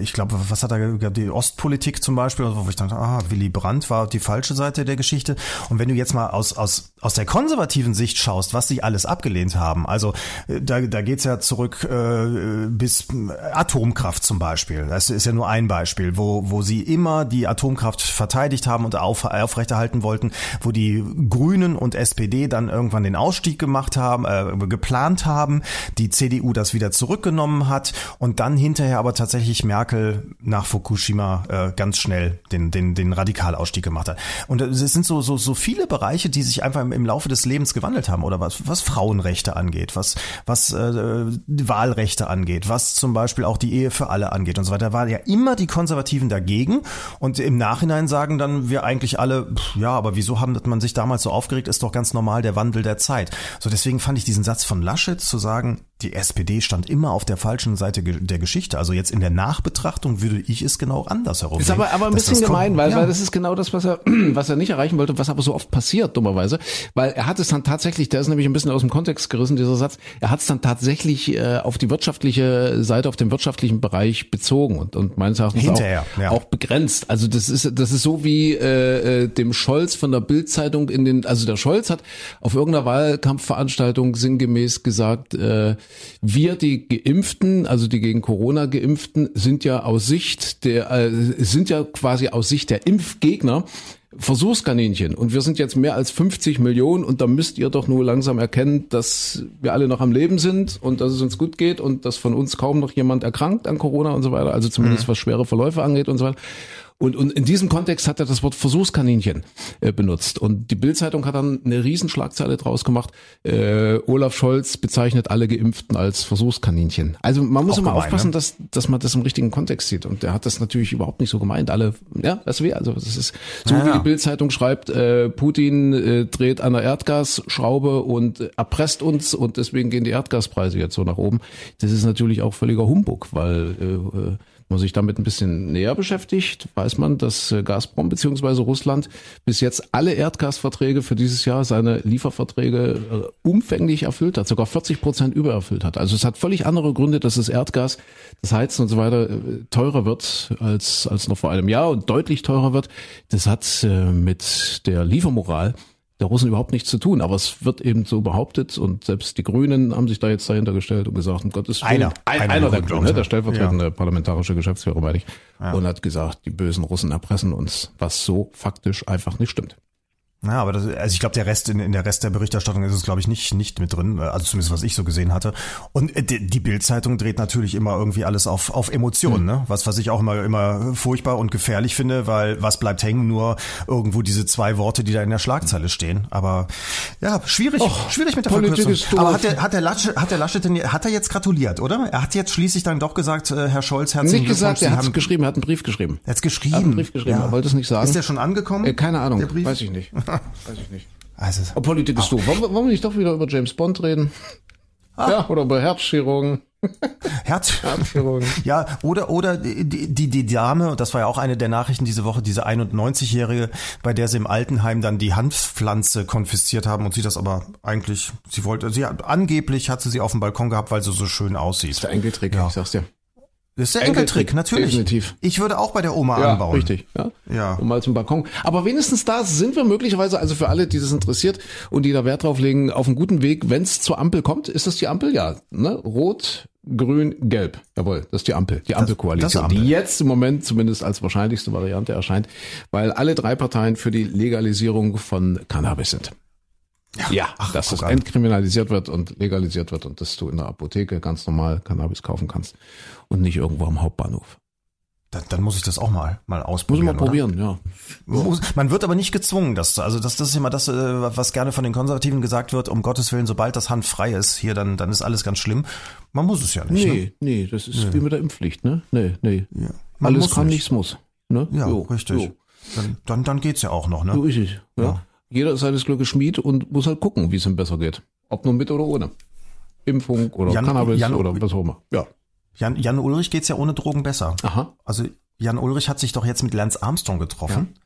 ich glaube, was hat er gesagt, die Ostpolitik zum Beispiel, wo ich dachte, ah, Willy Brandt war die falsche Seite der Geschichte. Und wenn du jetzt mal aus, aus, aus der konservativen Sicht schaust, was sie alles abgelehnt haben, also äh, da, da geht's ja zurück äh, bis äh, Atomkraft zum Beispiel. Das ist ja nur ein Beispiel, wo, wo sie immer die Atomkraft verteidigt haben und auf, aufrechterhalten wollten, wo die Grünen und SPD dann irgendwann den Ausstieg gemacht haben, äh, geplant haben, die CDU das wieder zurückgenommen hat und dann hinterher hinterher aber tatsächlich Merkel nach Fukushima äh, ganz schnell den, den, den Radikalausstieg gemacht hat. Und es sind so, so, so viele Bereiche, die sich einfach im, im Laufe des Lebens gewandelt haben oder was, was Frauenrechte angeht, was, was äh, Wahlrechte angeht, was zum Beispiel auch die Ehe für alle angeht und so weiter. Da waren ja immer die Konservativen dagegen und im Nachhinein sagen dann wir eigentlich alle, pff, ja, aber wieso haben man sich damals so aufgeregt, ist doch ganz normal der Wandel der Zeit. So deswegen fand ich diesen Satz von Laschet zu sagen, die SPD stand immer auf der falschen Seite der Geschichte. Also jetzt in der Nachbetrachtung würde ich es genau andersherum Ist aber, aber ein bisschen gemein, weil, ja. weil das ist genau das, was er, *clears throat* was er nicht erreichen wollte, was aber so oft passiert, dummerweise. Weil er hat es dann tatsächlich, der ist nämlich ein bisschen aus dem Kontext gerissen, dieser Satz, er hat es dann tatsächlich äh, auf die wirtschaftliche Seite, auf den wirtschaftlichen Bereich bezogen und, und meines Erachtens Hinterher, auch, ja. auch begrenzt. Also das ist, das ist so wie äh, äh dem Scholz von der Bildzeitung in den, also der Scholz hat auf irgendeiner Wahlkampfveranstaltung sinngemäß gesagt, äh, wir, die Geimpften, also die gegen Corona Geimpften, sind ja aus Sicht der, äh, sind ja quasi aus Sicht der Impfgegner Versuchskaninchen. Und wir sind jetzt mehr als 50 Millionen und da müsst ihr doch nur langsam erkennen, dass wir alle noch am Leben sind und dass es uns gut geht und dass von uns kaum noch jemand erkrankt an Corona und so weiter. Also zumindest mhm. was schwere Verläufe angeht und so weiter. Und, und in diesem Kontext hat er das Wort Versuchskaninchen äh, benutzt. Und die Bildzeitung hat dann eine Riesenschlagzeile draus gemacht. Äh, Olaf Scholz bezeichnet alle Geimpften als Versuchskaninchen. Also man muss Auch immer gemein, aufpassen, ne? dass, dass man das im richtigen Kontext sieht. Und der hat das natürlich überhaupt nicht so gemeint. Alle, ja, du wie? Also das ist so ja, wie die Bildzeitung schreibt, äh, Putin äh, dreht an der Erdgasschraube und erpresst uns und deswegen gehen die Erdgaspreise jetzt so nach oben. Das ist natürlich auch völliger Humbug, weil äh, äh man sich damit ein bisschen näher beschäftigt, weiß man, dass äh, Gazprom bzw. Russland bis jetzt alle Erdgasverträge für dieses Jahr, seine Lieferverträge äh, umfänglich erfüllt hat, sogar 40 Prozent übererfüllt hat. Also es hat völlig andere Gründe, dass das Erdgas, das Heizen und so weiter äh, teurer wird als, als noch vor einem Jahr und deutlich teurer wird. Das hat mit der Liefermoral der Russen überhaupt nichts zu tun. Aber es wird eben so behauptet und selbst die Grünen haben sich da jetzt dahinter gestellt und gesagt, um Gottes Willen. Einer, ein, einer, einer der Grünen, ne, der stellvertretende ja. parlamentarische Geschäftsführer, meine ich, ja. und hat gesagt, die bösen Russen erpressen uns, was so faktisch einfach nicht stimmt. Ja, aber das, also ich glaube, der Rest in, in der Rest der Berichterstattung ist es, glaube ich, nicht nicht mit drin. Also zumindest was ich so gesehen hatte. Und äh, die, die Bildzeitung dreht natürlich immer irgendwie alles auf auf Emotionen, mhm. ne? Was was ich auch immer immer furchtbar und gefährlich finde, weil was bleibt hängen? Nur irgendwo diese zwei Worte, die da in der Schlagzeile stehen. Aber ja, schwierig, Och, schwierig mit der Verkürzung. Aber hat der hat der Laschet hat der Laschet denn hat er jetzt gratuliert, oder? Er hat jetzt schließlich dann doch gesagt, äh, Herr Scholz, herzlichen Nicht gesagt, er hat geschrieben, er hat einen Brief geschrieben. Er hat geschrieben. Er hat einen Brief geschrieben, ja. er wollte es nicht sagen. Ist der schon angekommen? Äh, keine Ahnung, weiß ich nicht. *laughs* Weiß ich nicht. Also, oh, Politik ist doof. Wollen, wollen wir nicht doch wieder über James Bond reden? Ah. Ja, oder über Herzchirurgen. *laughs* Herz Herzchirurgen. Ja, oder oder die, die die Dame, das war ja auch eine der Nachrichten diese Woche, diese 91-jährige, bei der sie im Altenheim dann die Hanfpflanze konfisziert haben und sie das aber eigentlich, sie wollte, sie hat, angeblich hat sie sie auf dem Balkon gehabt, weil sie so schön aussieht. Das ist der Enkeltrick, ja. ich sag's dir. Das ist der Enkeltrick, Enkeltrick natürlich. Definitiv. Ich würde auch bei der Oma ja, anbauen. Richtig, ja. ja. Und mal zum Balkon. Aber wenigstens da sind wir möglicherweise, also für alle, die das interessiert und die da Wert drauf legen, auf einem guten Weg, wenn es zur Ampel kommt. Ist das die Ampel? Ja. Ne? Rot, Grün, Gelb. Jawohl, das ist die Ampel, die Ampelkoalition, Ampel. die jetzt im Moment zumindest als wahrscheinlichste Variante erscheint, weil alle drei Parteien für die Legalisierung von Cannabis sind. Ja, ja Ach, dass das entkriminalisiert wird und legalisiert wird und dass du in der Apotheke ganz normal Cannabis kaufen kannst und nicht irgendwo am Hauptbahnhof. Dann, dann muss ich das auch mal mal ausprobieren. Muss man probieren, ja. Man wird aber nicht gezwungen, das also das, das ist immer das, äh, was gerne von den Konservativen gesagt wird. Um Gottes willen, sobald das Hand frei ist, hier dann dann ist alles ganz schlimm. Man muss es ja nicht. Nee, ne? nee, das ist nee. wie mit der Impfpflicht, ne? Nee, nee. Ja. Alles kann, nicht. nichts muss. Ne? Ja, jo, richtig. Jo. Dann, dann, dann geht's ja auch noch, ne? So ist es. Ja. ja. Jeder ist seines Glückes Schmied und muss halt gucken, wie es ihm besser geht. Ob nur mit oder ohne. Impfung oder Jan, Cannabis Jan, oder was auch immer. Ja. Jan, Jan Ulrich geht's ja ohne Drogen besser. Aha. Also Jan Ulrich hat sich doch jetzt mit Lance Armstrong getroffen. Ja.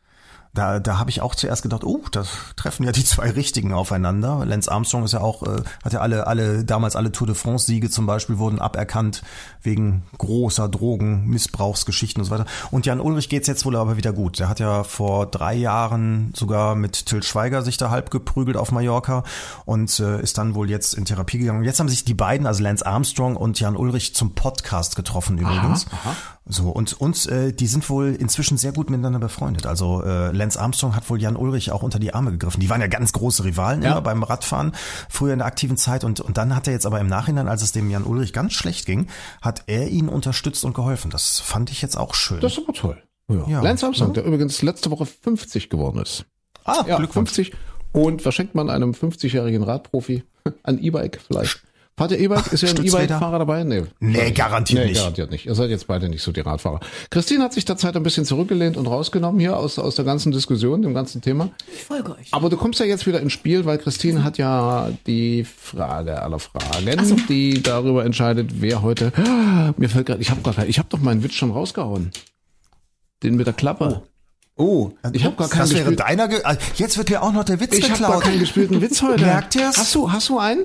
Da, da habe ich auch zuerst gedacht, oh, da treffen ja die zwei Richtigen aufeinander. Lance Armstrong ist ja auch, äh, hat ja alle, alle, damals alle Tour de France Siege zum Beispiel wurden aberkannt wegen großer Drogen, Missbrauchsgeschichten und so weiter. Und Jan Ulrich geht's jetzt wohl aber wieder gut. Der hat ja vor drei Jahren sogar mit Till Schweiger sich da halb geprügelt auf Mallorca und äh, ist dann wohl jetzt in Therapie gegangen. Jetzt haben sich die beiden, also Lance Armstrong und Jan Ulrich, zum Podcast getroffen übrigens. Aha, aha. So, und, und äh, die sind wohl inzwischen sehr gut miteinander befreundet. Also äh, Lance Armstrong hat wohl Jan Ulrich auch unter die Arme gegriffen. Die waren ja ganz große Rivalen Ja. immer beim Radfahren, früher in der aktiven Zeit. Und, und dann hat er jetzt aber im Nachhinein, als es dem Jan Ulrich ganz schlecht ging, hat er ihn unterstützt und geholfen. Das fand ich jetzt auch schön. Das ist aber toll. Ja. Ja. Lance Armstrong, der übrigens letzte Woche 50 geworden ist. ah, Ja, Glückwunsch. 50. Und was schenkt man einem 50-jährigen Radprofi? Ein E-Bike vielleicht. Fahrt ihr E-Bike? Ist ja ein? E-Bike-Fahrer dabei? Nee. Nee, garantiert nee, nicht. garantiert nicht. Ihr seid jetzt beide nicht so die Radfahrer. Christine hat sich derzeit ein bisschen zurückgelehnt und rausgenommen hier aus, aus der ganzen Diskussion, dem ganzen Thema. Ich folge euch. Aber du kommst ja jetzt wieder ins Spiel, weil Christine hat ja die Frage aller Fragen, die darüber entscheidet, wer heute. Mir fällt gerade, ich habe gar kein, ich habe doch meinen Witz schon rausgehauen. Den mit der Klappe. Oh, ich habe gar keinen Das wäre deiner. Ge also jetzt wird dir auch noch der Witz Ich habe gar geklaut. keinen gespielten Witz heute. Merkt ihr's? Hast du, hast du einen?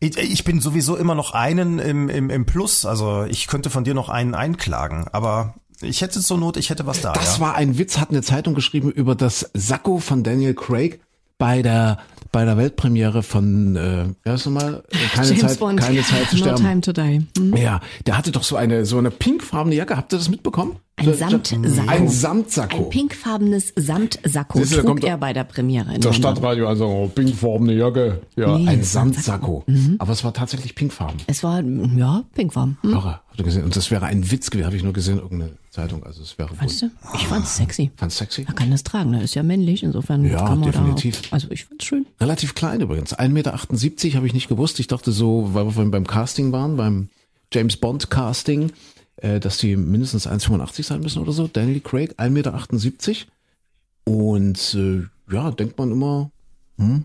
Ich, ich bin sowieso immer noch einen im, im, im Plus. Also ich könnte von dir noch einen einklagen. Aber ich hätte zur Not, ich hätte was da. Das ja. war ein Witz, hat eine Zeitung geschrieben über das Sakko von Daniel Craig bei der bei der Weltpremiere von äh, wie heißt nochmal? Keine James Zeit, Bond. keine Zeit zu No sterben. time to die. Hm? Ja, der hatte doch so eine so eine pinkfarbene Jacke. Habt ihr das mitbekommen? Ein Samtsacko. Ein Samtsacko. Ein pinkfarbenes Samtsacko Siehst du, da trug kommt er bei der Premiere. In das London. Stadtradio also oh, pinkfarbene Jacke. Ja, Nee, ein Samtsacko. Samtsacko. Aber es war tatsächlich pinkfarben. Es war, ja, pinkfarben. Hm? Irre, habt ihr gesehen? Und das wäre ein Witz gewesen, habe ich nur gesehen, irgendeine Zeitung. Also es wäre wohl. Fandst du? Ich fand's sexy. Fand's sexy? Er kann das tragen, er ist ja männlich, insofern Ja, kann man definitiv. da. Also ich fand's schön. Relativ klein übrigens. 1,78 Meter habe ich nicht gewusst. Ich dachte so, weil wir vorhin beim Casting waren, beim James Bond Casting, äh, dass die mindestens 1,85 sein müssen oder so. Daniel Craig, 1,78 Meter. Und äh, ja, denkt man immer, hm,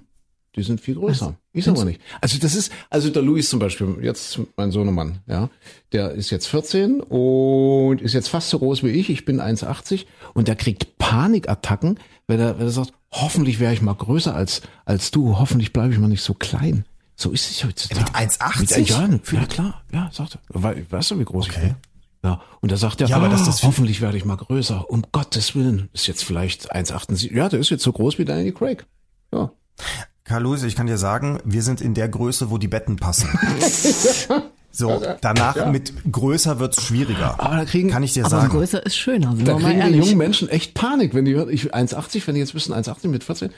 die sind viel größer. Ist aber nicht. Also das ist, also der Luis zum Beispiel, jetzt mein Sohnemann, ja, der ist jetzt 14 und ist jetzt fast so groß wie ich. Ich bin 1,80 und der kriegt Panikattacken, wenn er, wenn er sagt, hoffentlich wäre ich mal größer als, als du, hoffentlich bleibe ich mal nicht so klein. So ist es heutzutage. Mit 1,80? Mit- Ja, ja, klar, ja, sagt er. Wei- Weißt du, wie groß ich Okay. bin? Ja, und da sagt er, Ja, aber dass "Ah, das viel- hoffentlich werde ich mal größer. Um Gottes Willen. Ist jetzt vielleicht 1,78. Ja, der ist jetzt so groß wie Daniel Craig. Ja. Karl Luis, ich kann dir sagen, wir sind in der Größe, wo die Betten passen. *laughs* so, danach mit größer wird's schwieriger. Aber da kriegen, kann ich dir Aber sagen. größer ist schöner, da kriegen die jungen Menschen echt Panik, wenn die hören, ich 1,80, wenn die jetzt wissen 1,80 mit 14,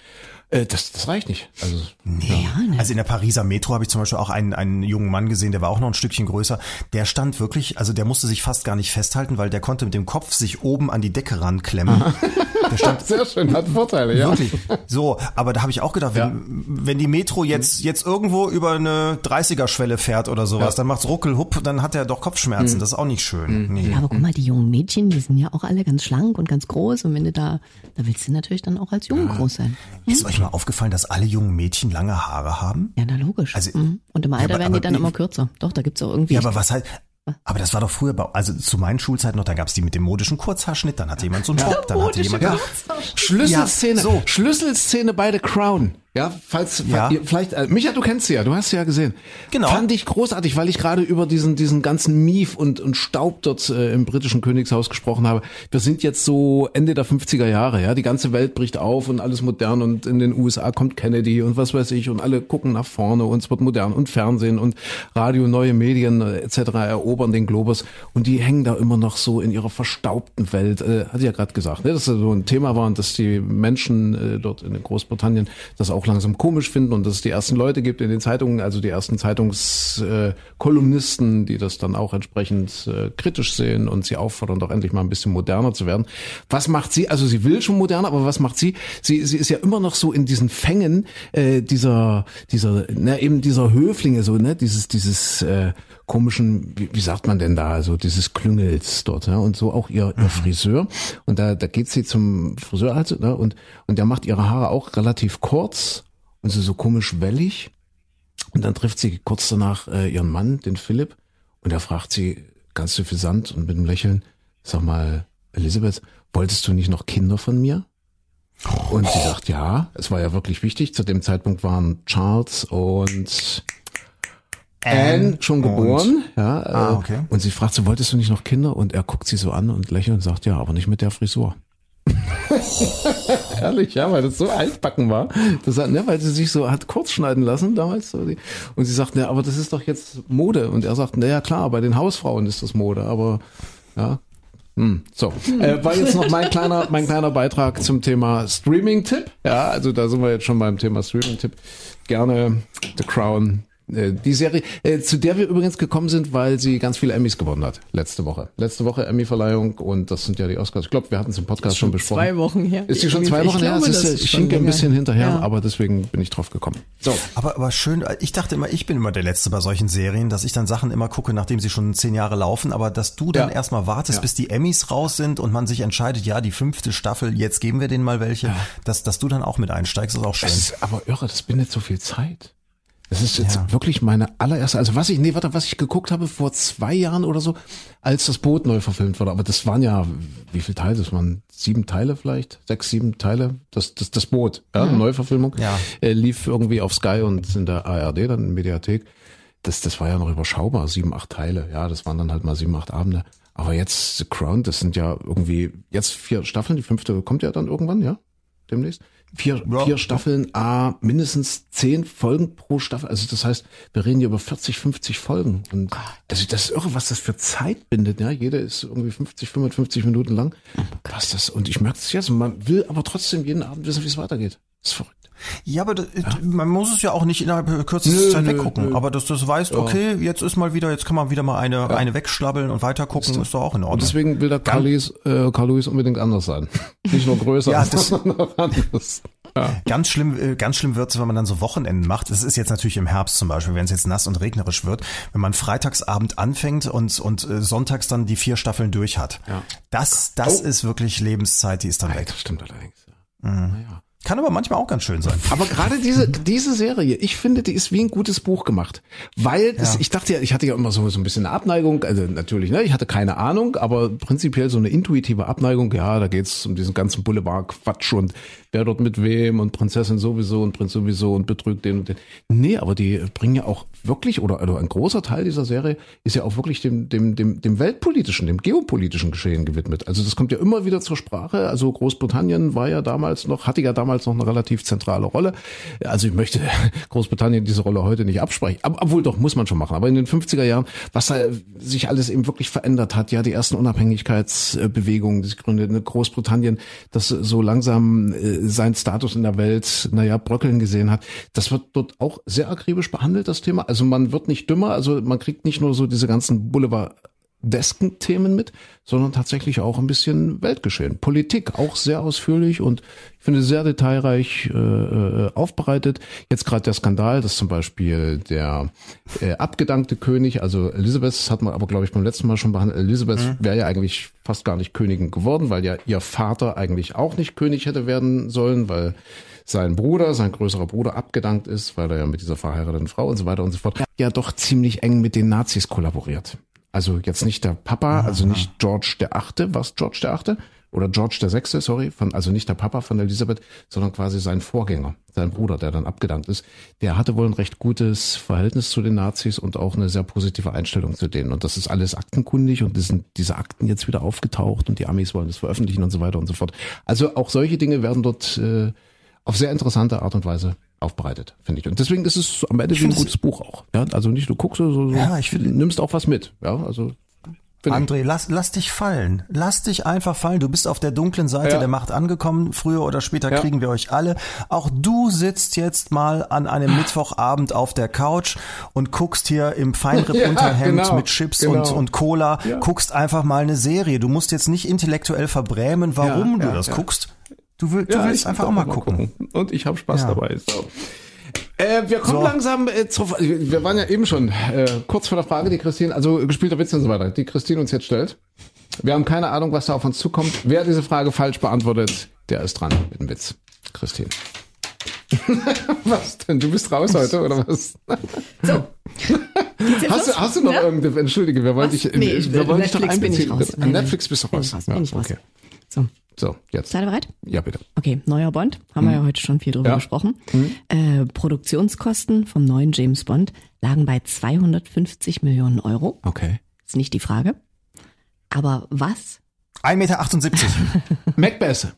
äh, das, das reicht nicht. Also, Ja, ne? Also in der Pariser Metro habe ich zum Beispiel auch einen, einen jungen Mann gesehen, der war auch noch ein Stückchen größer. Der stand wirklich, also der musste sich fast gar nicht festhalten, weil der konnte mit dem Kopf sich oben an die Decke ranklemmen. *laughs* Der stand sehr schön, hat Vorteile, ja. Wirklich. So, aber da habe ich auch gedacht, wenn, wenn die Metro jetzt, jetzt irgendwo über eine 30er-Schwelle fährt oder sowas, dann macht's ruckel, hupp, dann hat er doch Kopfschmerzen. Das ist auch nicht schön. Nee. Ja, aber guck mal, die jungen Mädchen, die sind ja auch alle ganz schlank und ganz groß. Und wenn du da, da willst du natürlich dann auch als Junge groß sein. Ist euch mal aufgefallen, dass alle jungen Mädchen lange Haare haben? Ja, na logisch. Also- Mhm. Und im Alter aber- werden die aber- dann immer kürzer. Doch, da gibt's auch irgendwie. Ja, aber was halt, aber das war doch früher, bei- also zu meinen Schulzeiten noch, da gab's die mit dem modischen Kurzhaarschnitt, dann hatte jemand so einen Bob, dann hatte jemand, ja, Schlüsselszene, Ja, so. Schlüsselszene bei The Crown. Ja, falls, Ja. ihr vielleicht, äh, Micha, du kennst sie ja, du hast sie ja gesehen. Genau. Fand ich großartig, weil ich gerade über diesen, diesen ganzen Mief und, und Staub dort äh, im britischen Königshaus gesprochen habe. Wir sind jetzt so Ende der 50er Jahre, ja, die ganze Welt bricht auf und alles modern und in den USA kommt Kennedy und was weiß ich und alle gucken nach vorne und es wird modern und Fernsehen und Radio, neue Medien äh, etc. erobern den Globus und die hängen da immer noch so in ihrer verstaubten Welt. Äh, hat sie ja gerade gesagt, ne, dass das so ein Thema war und dass die Menschen äh, dort in Großbritannien das auch langsam komisch finden und dass es die ersten Leute gibt in den Zeitungen, also die ersten Zeitungskolumnisten, Kolumnisten, die das dann auch entsprechend äh, kritisch sehen und sie auffordern, doch endlich mal ein bisschen moderner zu werden. Was macht sie? Also sie will schon moderner, aber was macht sie? Sie, sie ist ja immer noch so in diesen Fängen äh, dieser, dieser, ne, eben dieser Höflinge, so, ne, dieses, dieses äh, komischen, wie, wie sagt man denn da, also dieses Klüngels dort, ja, und so auch ihr, ihr Friseur. Und da, da geht sie zum Friseur also, ne, und, und der macht ihre Haare auch relativ kurz und so, so komisch wellig. Und dann trifft sie kurz danach äh, ihren Mann, den Philipp, und er fragt sie ganz suffisant und mit einem Lächeln, sag mal, Elisabeth, wolltest du nicht noch Kinder von mir? Und sie sagt, ja, es war ja wirklich wichtig. Zu dem Zeitpunkt waren Charles und Anne schon geboren. ja, äh, Ah, okay. Und sie fragt so, wolltest du nicht noch Kinder? Und er guckt sie so an und lächelt und sagt, ja, aber nicht mit der Frisur. *laughs* Ehrlich, ja, weil das so altbacken war. Das hat, ne, weil sie sich so hat kurz schneiden lassen damals. Und sie sagt, ne, aber das ist doch jetzt Mode. Und er sagt, na ja, klar, bei den Hausfrauen ist das Mode, aber ja, Hm, so, äh, war jetzt noch mein kleiner, mein kleiner Beitrag zum Thema Streaming-Tipp. Ja, also da sind wir jetzt schon beim Thema Streaming-Tipp. Gerne The Crown, die Serie, äh, zu der wir übrigens gekommen sind, weil sie ganz viele Emmys gewonnen hat, letzte Woche. Letzte Woche Emmy-Verleihung und das sind ja die Oscars. Ich glaube, wir hatten es im Podcast schon besprochen. Zwei Wochen her. Ist die schon zwei Ich Wochen her? glaube, Es ist, das äh, ist ich schon hinke ein bisschen hinterher, Ja. aber deswegen bin ich drauf gekommen. So. Aber, aber schön, ich dachte immer, ich bin immer der Letzte bei solchen Serien, dass ich dann Sachen immer gucke, nachdem sie schon zehn Jahre laufen, aber dass du dann Ja. erstmal wartest, Ja. bis die Emmys raus sind und man sich entscheidet, ja, die fünfte Staffel, jetzt geben wir denen mal welche, dass, dass du dann auch mit einsteigst, ist auch schön. Das ist aber irre, das bindet so viel Zeit. Das ist jetzt Ja. wirklich meine allererste, also was ich, nee, warte, was ich geguckt habe vor zwei Jahren oder so, als das Boot neu verfilmt wurde. Aber das waren ja, wie viele Teile? Das waren sieben Teile vielleicht? Sechs, sieben Teile? Das, das, das Boot, ja, Neuverfilmung. Ja. Äh, lief irgendwie auf Sky und in der ARD, dann in Mediathek. Das, das war ja noch überschaubar, sieben, acht Teile. Ja, das waren dann halt mal sieben, acht Abende. Aber jetzt The Crown, das sind ja irgendwie, jetzt vier Staffeln, die fünfte kommt ja dann irgendwann, ja? Demnächst. Vier, Ja. vier Staffeln, a mindestens zehn Folgen pro Staffel. Also das heißt, wir reden hier über 40, 50 Folgen. Und also das ist irre, was das für Zeit bindet. Ja, jede ist irgendwie 50, 55 Minuten lang. Was das? Und ich merke das jetzt. Man will aber trotzdem jeden Abend wissen, wie es weitergeht. Das ist verrückt. Ja, aber das, man muss es ja auch nicht innerhalb kürzester Zeit nö, weggucken. nö. Aber dass du das weißt, okay, jetzt ist mal wieder, jetzt kann man wieder mal eine, eine wegschlabbeln und weiter gucken, ist doch auch in Und Ordnung. deswegen will der Carl Lewis, äh, Carl Lewis unbedingt anders sein. *laughs* Nicht nur größer, Ja, das- *laughs* sondern anders. Ja. Ganz schlimm, äh, ganz schlimm wird's, wenn man dann so Wochenenden macht. Es ist jetzt natürlich im Herbst zum Beispiel, wenn es jetzt nass und regnerisch wird, wenn man Freitagsabend anfängt und, und äh, sonntags dann die vier Staffeln durch hat. Ja. Das, das Oh. ist wirklich Lebenszeit, die ist dann weg. Das stimmt allerdings. Ja. Naja. Kann aber manchmal auch ganz schön sein. Aber gerade diese, diese Serie, ich finde, die ist wie ein gutes Buch gemacht. Weil das, Ja. ich dachte ja, ich hatte ja immer so, so ein bisschen eine Abneigung, also natürlich, ne, ich hatte keine Ahnung, aber prinzipiell so eine intuitive Abneigung, ja, da geht's um diesen ganzen Boulevard-Quatsch und wer dort mit wem und Prinzessin sowieso und Prinz sowieso und betrügt den und den. Nee, aber die bringen ja auch wirklich, oder, oder ein großer Teil dieser Serie ist ja auch wirklich dem, dem, dem, dem weltpolitischen, dem geopolitischen Geschehen gewidmet. Also das kommt ja immer wieder zur Sprache. Also Großbritannien war ja damals noch, hatte ja damals noch eine relativ zentrale Rolle. Also ich möchte *laughs* Großbritannien diese Rolle heute nicht absprechen. Ab, obwohl doch, muss man schon machen. Aber in den 50er Jahren, was da sich alles eben wirklich verändert hat, ja, die ersten Unabhängigkeitsbewegungen, die sich gründeten, Großbritannien, das so langsam äh, seinen Status in der Welt, naja, bröckeln gesehen hat, das wird dort auch sehr akribisch behandelt, das Thema. Also man wird nicht dümmer, also man kriegt nicht nur so diese ganzen Boulevard Desken-Themen mit, sondern tatsächlich auch ein bisschen Weltgeschehen. Politik auch sehr ausführlich und ich finde sehr detailreich äh, äh, aufbereitet. Jetzt gerade der Skandal, dass zum Beispiel der äh, abgedankte König, also Elisabeth, das hat man aber glaube ich beim letzten Mal schon behandelt, Elisabeth wäre ja eigentlich fast gar nicht Königin geworden, weil ja ihr Vater eigentlich auch nicht König hätte werden sollen, weil sein Bruder, sein größerer Bruder abgedankt ist, weil er ja mit dieser verheirateten Frau und so weiter und so fort, ja doch ziemlich eng mit den Nazis kollaboriert. Also jetzt nicht der Papa, also nicht George der Achte, was George der Achte? Oder George der Sechste, sorry, von, also nicht der Papa von Elisabeth, sondern quasi sein Vorgänger, sein Bruder, der dann abgedankt ist. Der hatte wohl ein recht gutes Verhältnis zu den Nazis und auch eine sehr positive Einstellung zu denen. Und das ist alles aktenkundig und sind diese Akten jetzt wieder aufgetaucht und die Amis wollen das veröffentlichen und so weiter und so fort. Also auch solche Dinge werden dort äh, auf sehr interessante Art und Weise aufbereitet, finde ich. Und deswegen ist es am Ende wie ein gutes Buch auch. Ja, also nicht du guckst so, so Ja, ich finde- nimmst auch was mit. Ja, also ich. André, lass, lass dich fallen. Lass dich einfach fallen. Du bist auf der dunklen Seite Ja. der Macht angekommen. Früher oder später Ja. kriegen wir euch alle. Auch du sitzt jetzt mal an einem Mittwochabend auf der Couch und guckst hier im Feinripp-Unterhemd *laughs* Ja, genau, mit Chips genau. und, und Cola, guckst einfach mal eine Serie. Du musst jetzt nicht intellektuell verbrämen, warum du das guckst. Du, will, du Ja, willst einfach auch mal gucken. Und ich habe Spaß Ja. dabei. So. Äh, wir kommen So. langsam äh, zur, wir wir waren ja eben schon äh, kurz vor der Frage, die Christine, also gespielter Witz und so weiter, die Christine uns jetzt stellt. Wir haben keine Ahnung, was da auf uns zukommt. Wer diese Frage falsch beantwortet, der ist dran mit dem Witz. Christine. *laughs* was denn? Du bist raus heute, oder was? So. *laughs* Hast du, hast du noch Ja? irgendeine, entschuldige, wir wollen Was? dich, Nee, ich- wir wollen dich doch Netflix bin ich einbeziehen. raus. An. Netflix bist du Bin raus. ich raus, Ja, bin ich raus. okay. So. So, jetzt. Seid ihr bereit? Ja, bitte. Okay, neuer Bond, haben wir ja heute schon viel drüber Ja. gesprochen. Äh, Produktionskosten vom neuen James Bond lagen bei 250 Millionen Euro. Okay. Ist nicht die Frage. Aber was? 1,78 Meter. *laughs* Macbeth.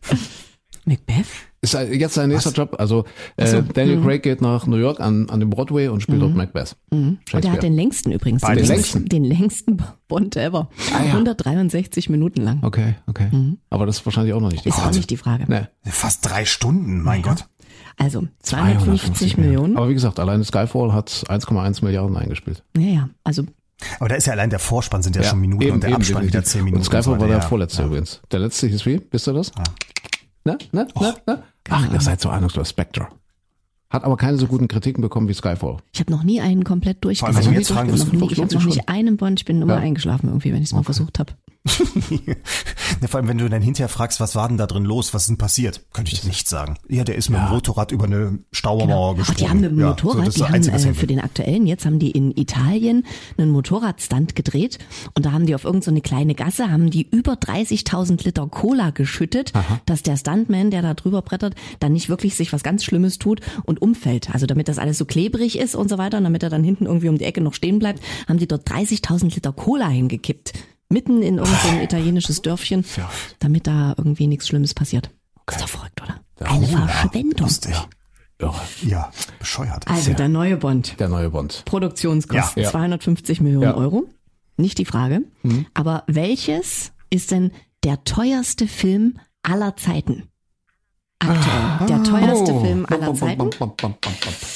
Macbeth? Ist jetzt sein nächster Job. Also äh, Daniel Craig geht nach New York an, an den Broadway und spielt dort Macbeth. Und er hat den längsten übrigens. Beide den, längsten. den längsten Bond ever. Ah, ja. 163 Minuten lang. Okay, okay. Aber das ist wahrscheinlich auch noch nicht die Ist auch Frage. nicht die Frage. Nee. Fast drei Stunden, mein Gott. Also 250 Millionen. Aber wie gesagt, alleine Skyfall hat 1,1 Milliarden eingespielt. Ja, ja. Also Aber da ist ja allein der Vorspann sind ja, schon Minuten eben, und der eben, Abspann wieder definitiv. zehn Minuten. Und Skyfall so war der ja. vorletzte übrigens. Der letzte hieß wie? Wisst ihr das? Ne? Ne? Ne? Ne? Ach, ihr seid so ahnungslos. Spectre. Hat aber keine so guten Kritiken bekommen wie Skyfall. ich habe noch nie einen komplett allem, wenn durchgesehen. du jetzt fragen noch wirst, nie, ich habe noch nicht einen Bond. Ich bin immer Ja. eingeschlafen irgendwie, wenn ich es mal versucht habe. *laughs* Ja, vor allem, wenn du dann hinterher fragst, was war denn da drin los, was ist denn passiert, könnte ich dir nicht sagen. Ja, der ist mit dem Motorrad über eine Stauermauer Ach, gesprungen. die haben mit dem Ja, Motorrad, so, das ist die haben äh, für den aktuellen, jetzt haben die in Italien einen Motorradstand gedreht und da haben die auf irgendeine so kleine Gasse, haben die über 30.000 Liter Cola geschüttet, dass der Stuntman, der da drüber brettert, dann nicht wirklich sich was ganz Schlimmes tut und umfällt. Also damit das alles so klebrig ist und so weiter und damit er dann hinten irgendwie um die Ecke noch stehen bleibt, haben die dort 30.000 Liter Cola hingekippt. Mitten in irgendein italienisches Dörfchen, damit da irgendwie nichts Schlimmes passiert. Ist doch verrückt, oder? Eine Verschwendung. Lustig. Ja, Ja, bescheuert. Also der neue Bond. der neue Bond. Produktionskosten Ja. Ja. 250 Millionen Ja. Euro. Nicht die Frage. Aber welches ist denn der teuerste Film aller Zeiten? Aktuell. Der teuerste Oh. Film aller Zeiten.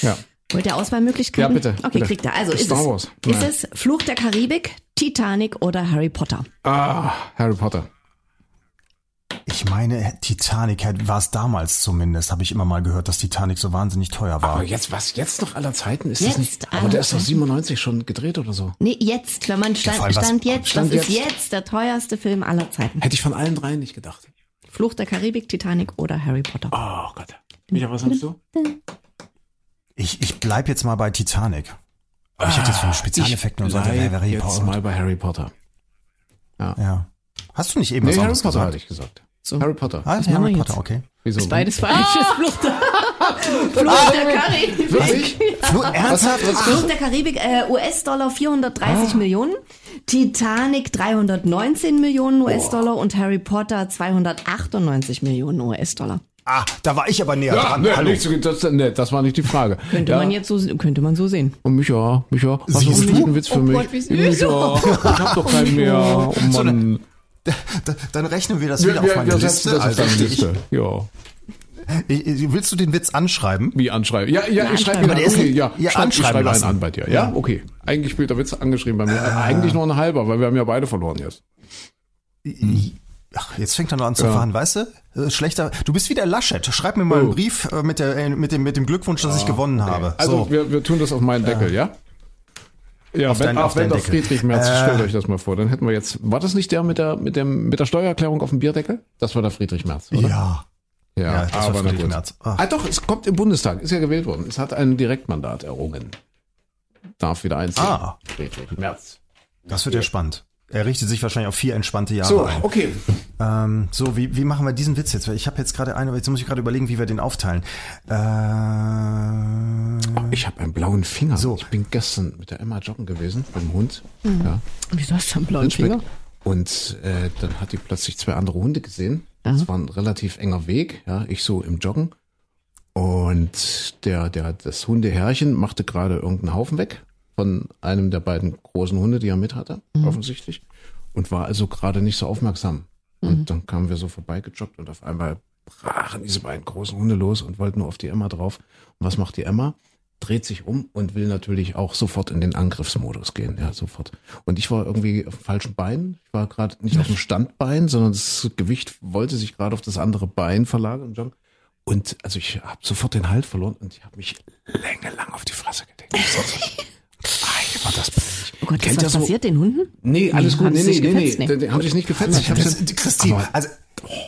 Ja. Wollt ihr Auswahlmöglichkeiten? Ja, bitte, Okay, bitte. kriegt er. Also ist Star es, Wars. ist Nein. es Fluch der Karibik, Titanic oder Harry Potter? Ah, Harry Potter. Ich meine, Titanic war es damals zumindest, habe ich immer mal gehört, dass Titanic so wahnsinnig teuer war. Aber jetzt, was jetzt noch aller Zeiten? Ist Jetzt das nicht, aber der ist doch Zeiten. 97 schon gedreht oder so. Nee, jetzt, wenn man stand, was- stand jetzt, Stand das ist jetzt. jetzt der teuerste Film aller Zeiten. Hätte ich von allen dreien nicht gedacht. Fluch der Karibik, Titanic oder Harry Potter? Oh Gott. Micha, was sagst du? Ich, ich bleib jetzt mal bei Titanic. Aber ich hätte jetzt von Spezialeffekten und so weiter. bleib Harry jetzt Potter. mal bei Harry Potter. Ja. Hast du nicht eben Nee, was Harry anderes Potter gesagt? hatte ich gesagt. So. Harry Potter. Ah, ist Harry Potter, okay. Wieso? Ist beides falsch. Fluch der, Fluch der Karibik. Wirklich? Flo, ernsthaft? Fluch der Karibik, äh, US-Dollar 430 Millionen, Titanic 319 Millionen US-Dollar und Harry Potter 298 Millionen US-Dollar. Ah, da war ich aber näher Ja, dran. nee, Hallo. nicht so, das, nee, das war nicht die Frage. Könnte ja. man jetzt so, könnte man so sehen. Und Micha, Micha, hast du Siehst einen du? guten Witz für Oh mich? Gott, wie süß. Micha, ich hab doch keinen mehr. *laughs* Oh So Mann. Da- Dann rechnen wir das Wir, wieder wir, auf meine wir Liste. das auf Also, deine Liste. Ja. ich, ich, willst du den Witz anschreiben? Wie anschreiben? Ja, ja, ich schreibe ihn an. Aber der ist Okay, ja, ja, Stopp, ich anschreiben schreibe einen an bei dir. Ja, okay. Eigentlich spielt der Witz angeschrieben bei mir. Eigentlich nur ein halber, weil wir haben ja beide verloren jetzt. Ach, jetzt fängt er noch an zu Ja. fahren, weißt du? Äh, Schlechter. Du bist wie der Laschet. Schreib mir mal einen Oh. Brief äh, mit, der, äh, mit, dem, mit dem Glückwunsch, dass ich gewonnen habe. Also so. wir, wir tun das auf meinen Deckel, ja? Ja, wenn, deinen- auch auf wenn Deckel. Friedrich Merz, Äh. stellt euch das mal vor, dann hätten wir jetzt, war das nicht der mit der, mit dem, mit der Steuererklärung auf dem Bierdeckel? Das war der Friedrich Merz, oder? ja. Ja, Ja, das war aber na Friedrich. Merz. Ach. Ah, doch, es kommt im Bundestag, ist ja gewählt worden. Es hat ein Direktmandat errungen. Darf wieder einziehen. Ah. Friedrich Merz. Das wird ja spannend. Er richtet sich wahrscheinlich auf vier entspannte Jahre So, ein. okay. Ähm, so, wie, wie machen wir diesen Witz jetzt? Weil Ich habe jetzt gerade eine, aber jetzt muss ich gerade überlegen, wie wir den aufteilen. Äh, Ich habe einen blauen Finger. So. Ich bin gestern mit der Emma joggen gewesen, mit dem Hund. Ja, Wieso hast du einen blauen. Finger? Und äh, dann hat die plötzlich zwei andere Hunde gesehen. Das war ein relativ enger Weg, ja, ich so im Joggen. Und der, der, das Hundeherrchen machte gerade irgendeinen Haufen weg von einem der beiden großen Hunde, die er mit hatte, offensichtlich. Und war also gerade nicht so aufmerksam. Und dann kamen wir so vorbeigejoggt und auf einmal brachen diese beiden großen Hunde los und wollten nur auf die Emma drauf. Und was macht die Emma? Dreht sich um und will natürlich auch sofort in den Angriffsmodus gehen, ja, sofort. Und ich war irgendwie auf dem falschen Bein. Ich war gerade nicht auf dem Standbein, sondern das Gewicht wollte sich gerade auf das andere Bein verlagern. Und also ich habe sofort den Halt verloren und ich habe mich längelang auf die Fresse gedeckt. *laughs* War das peinlich. Oh Gott, ist Kennt was ihr so- passiert den Hunden? Nee, alles gut. Nee, nee, nee, nee. gefetzt? Nee. Die Haben sich nicht gefetzt. Ich hab's das, Christine, also,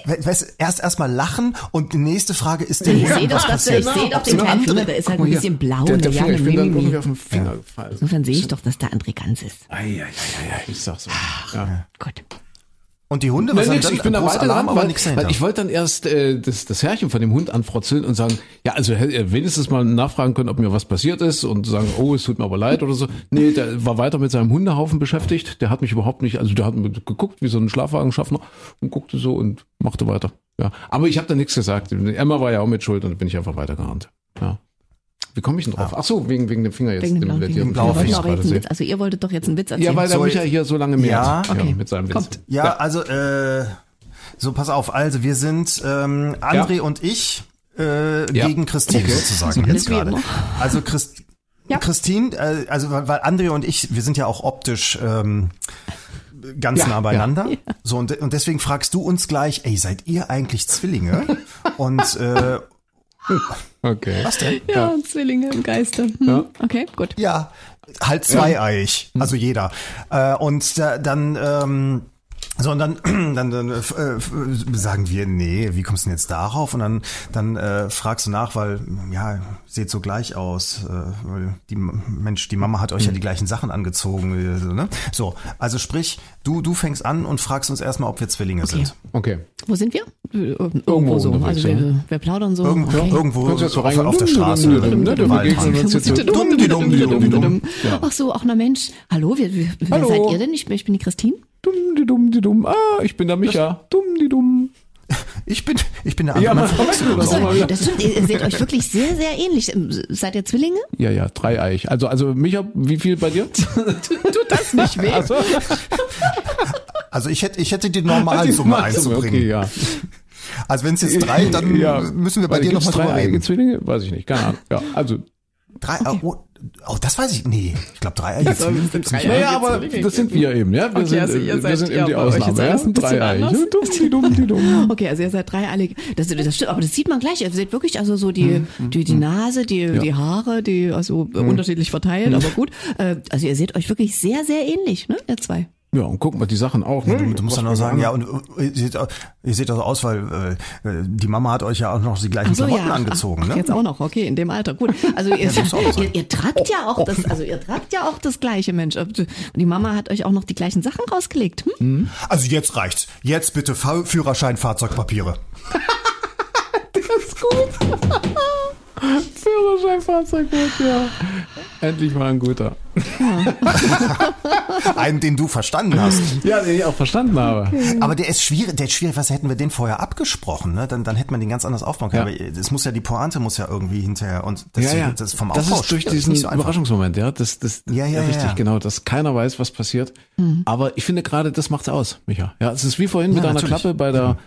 we- weißt, erst erstmal lachen und die nächste Frage ist der Ich sehe doch, was dass ich sehe doch den sie kleinen noch Finger, andere- der ist halt ein bisschen blau. Der, der Ja, Finger, eine ich bin dann irgendwie auf den Finger gefallen. Insofern sehe ich doch, dass der André ganz ist. Ei, ei, ei, ei, ich sag's so. Ja. Gut. Und die Hunde, was haben nix, dann? ich bin da weitergegangen, Alarm, weil, weil ich wollte dann erst äh, das, das Herrchen von dem Hund anfrotzeln und sagen, ja, also er wenigstens mal nachfragen können, ob mir was passiert ist und sagen, oh, es tut mir aber leid oder so. Nee, der war weiter mit seinem Hundehaufen beschäftigt. Der hat mich überhaupt nicht, also der hat geguckt wie so ein Schlafwagenschaffner und guckte so und machte weiter. Ja. Aber ich habe da nichts gesagt. Emma war ja auch mit schuld und dann bin ich einfach weitergerannt. Ja. Wie komme ich denn drauf? Ach so, wegen, wegen dem Finger jetzt. Wegen dem dem blauen plätierten Finger. blauen einen sehe. Witz, also ihr wolltet doch jetzt einen Witz erzählen. Ja, weil der So, Micha hier so lange mehr Ja, hat. okay. mit seinem Witz. Kommt. Ja, also äh, so pass auf. Also wir sind ähm, André und ich äh, Ja. gegen Christine Okay. sozusagen jetzt gerade. Also Christ Ja. Christine, äh, also weil, André und ich, wir sind ja auch optisch ähm, ganz Ja, nah beieinander. So und, und deswegen fragst du uns gleich, ey, seid ihr eigentlich Zwillinge? und äh, *laughs* Okay. was denn? Ja, Zwillinge im Geiste. Hm. Ja. Okay, gut. Ja, halt zweieiig, also jeder. Äh, und da, dann, ähm, so und dann, *clears throat* dann, dann äh, äh, sagen wir, nee, wie kommst du denn jetzt darauf? Und dann, dann äh, fragst du nach, weil ja, seht so gleich aus. Äh, weil die Mensch, die Mama hat euch ja die gleichen Sachen angezogen. So, ne? so also sprich, du du fängst an und fragst uns erstmal, ob wir Zwillinge sind. Okay. Wo sind wir? Äh, Irgendwo, so. unterwegs, Also wir, ja. wir plaudern so. Irgendwo, okay. irgendwo so auf, reingehen? auf der Straße. ne? So. Ach so, ach na Mensch. Hallo, wer, wer, wer Hallo. seid ihr denn? Ich, ich bin die Christine. Dumm, die dumm, die dumm. Ah, ich bin der Micha. Dumm, die dumm. *laughs* Ich bin, ich bin der Ja, andere. man Mann. das mal wieder. Das stimmt, ihr seht euch wirklich sehr, sehr ähnlich. Ähm, Seid ihr Zwillinge? Ja, ja, dreieich. Also, also Micha, wie viel bei dir? *laughs* Tut das nicht weh? Also, Also ich hätte, ich hätte die Normalsumme einzubringen. Okay, ja. Also wenn es jetzt drei, dann ja. müssen wir bei Weil dir gibt's nochmal drüber dreieige reden. Zwillinge? Weiß ich nicht, keine Ahnung. Ja, also, Drei, oh, oh, das weiß ich. Nee, ich glaube Dreieige Zwillinge gibt's nicht. naja, aber das sind wir eben, ja. Wir Okay, sind, also ihr wir seid- sind ja, eben die Ausnahme, ja. alles ein bisschen Dreieich. anders. Dumm, die dumm, die dumm. *laughs* Okay, also ihr seid dreieilig. Das, das stimmt, aber das sieht man gleich. Ihr seht wirklich also so die, die, die Nase, die, die Haare, die also äh, unterschiedlich verteilt, aber gut. Äh, Also ihr seht euch wirklich sehr, sehr ähnlich, ne? Ihr zwei. Ja, und guck mal, die Sachen auch. Ne? Du, du musst dann auch sagen, ja, und äh, ihr seht, ihr seht so aus, weil äh, die Mama hat euch ja auch noch die gleichen so, Klamotten ja. angezogen, Ach, ne? Jetzt auch noch, okay, in dem Alter. Gut. Also ihr, sein. ihr, ihr tragt ja auch das, also ihr tragt ja auch das gleiche, Mensch. Und die Mama hat euch auch noch die gleichen Sachen rausgelegt. Hm? Also jetzt reicht's. Jetzt bitte Fa Führerschein, *laughs* Fahrzeugpapiere. Führerschein, Fahrzeugwort, ja. Endlich mal ein guter. *laughs* Einen, den du verstanden hast. Ja, den ich auch verstanden habe. Aber der ist schwierig, der ist schwierig, was hätten wir den vorher abgesprochen, ne? Dann, dann hätte man den ganz anders aufbauen können. Ja. Aber es muss ja, die Pointe muss ja irgendwie hinterher und das, ja, ja. das vom das Aufbau ist durch diesen nicht so. Überraschungsmoment, ja. Das, das, Ja, ja, richtig, ja. genau, dass keiner weiß, was passiert. Aber ich finde gerade, das macht's aus, Micha. Ja, es ist wie vorhin mit einer natürlich. Klappe bei der,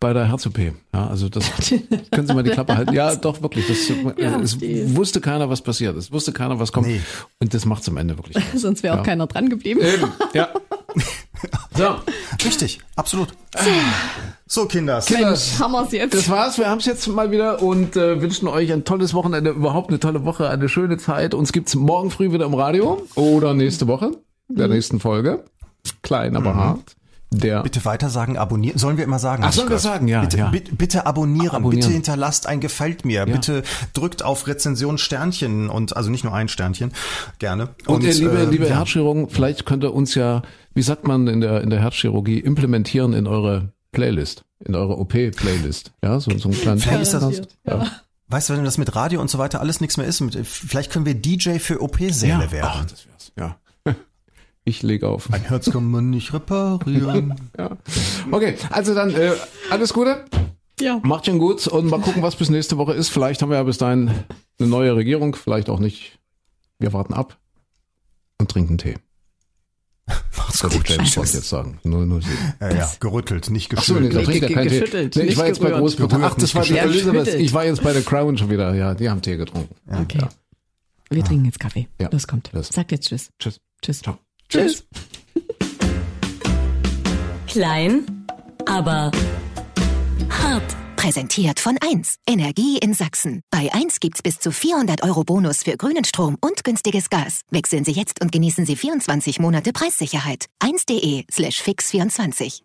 bei der Herz-OP. Ja, also das, *laughs* können Sie mal die Klappe halten? Ja, doch, wirklich. Das, es die- wusste keiner, was passiert. Es wusste keiner, was kommt. Nee. Und das macht's am Ende wirklich *laughs* aus. Sonst wäre auch Ja. keiner dran geblieben. Eben, ja. *laughs* So, Richtig, absolut. So, Kinders. Kinders, Haben wir's jetzt. Das war's, wir haben es jetzt mal wieder und äh, wünschen euch ein tolles Wochenende, überhaupt eine tolle Woche, eine schöne Zeit. Uns gibt's morgen früh wieder im Radio oder nächste Woche, der nächsten Folge. Klein, aber hart. Der Bitte weiter sagen, abonnieren. Sollen wir immer sagen? Ach, sollen wir sagen? Ja, Bitte, ja. bitte, bitte abonnieren. Abonnieren. Bitte hinterlasst ein Gefällt mir. Bitte drückt auf Rezension Sternchen und also nicht nur ein Sternchen, gerne. und, ihr liebe, äh, liebe ja. Herzchirurgen, vielleicht könnt ihr uns ja, wie sagt man in der, in der Herzchirurgie, implementieren in eure Playlist, in eure OP-Playlist. Ja, so, so einen kleinen Vielleicht ist das- Podcast. Ja. Weißt du, wenn das mit Radio und so weiter alles nichts mehr ist, mit, vielleicht können wir DJ für OP-Säle Ja. werden. Ach, das wär's. Ja. Ich lege auf. Ein Herz kann man nicht reparieren. *laughs* Ja. Okay, also dann äh, alles Gute. Ja. Macht schon gut und mal gucken, was bis nächste Woche ist. Vielleicht haben wir ja bis dahin eine neue Regierung, vielleicht auch nicht. Wir warten ab und trinken Tee. Macht's gut. James Bond jetzt sagen. 007. Ja, ja, gerüttelt, nicht Ach so, nee, da geschüttelt. trinkt er keinen Tee. geschüttelt, Nee, ich war jetzt bei. Großbritannien. Ach, das war die geschüttelt. Ich war jetzt bei der Crown schon wieder. Ja, die haben Tee getrunken. Okay. Wir trinken jetzt Kaffee. Ja. Los kommt. Sagt jetzt Tschüss. Tschüss. Tschüss. Ciao. Tschüss. *laughs* Klein, aber hart. Präsentiert von 1. Energie in Sachsen. Bei 1 gibt's bis zu 400 Euro Bonus für grünen Strom und günstiges Gas. Wechseln Sie jetzt und genießen Sie 24 Monate Preissicherheit. 1.de slash fix24.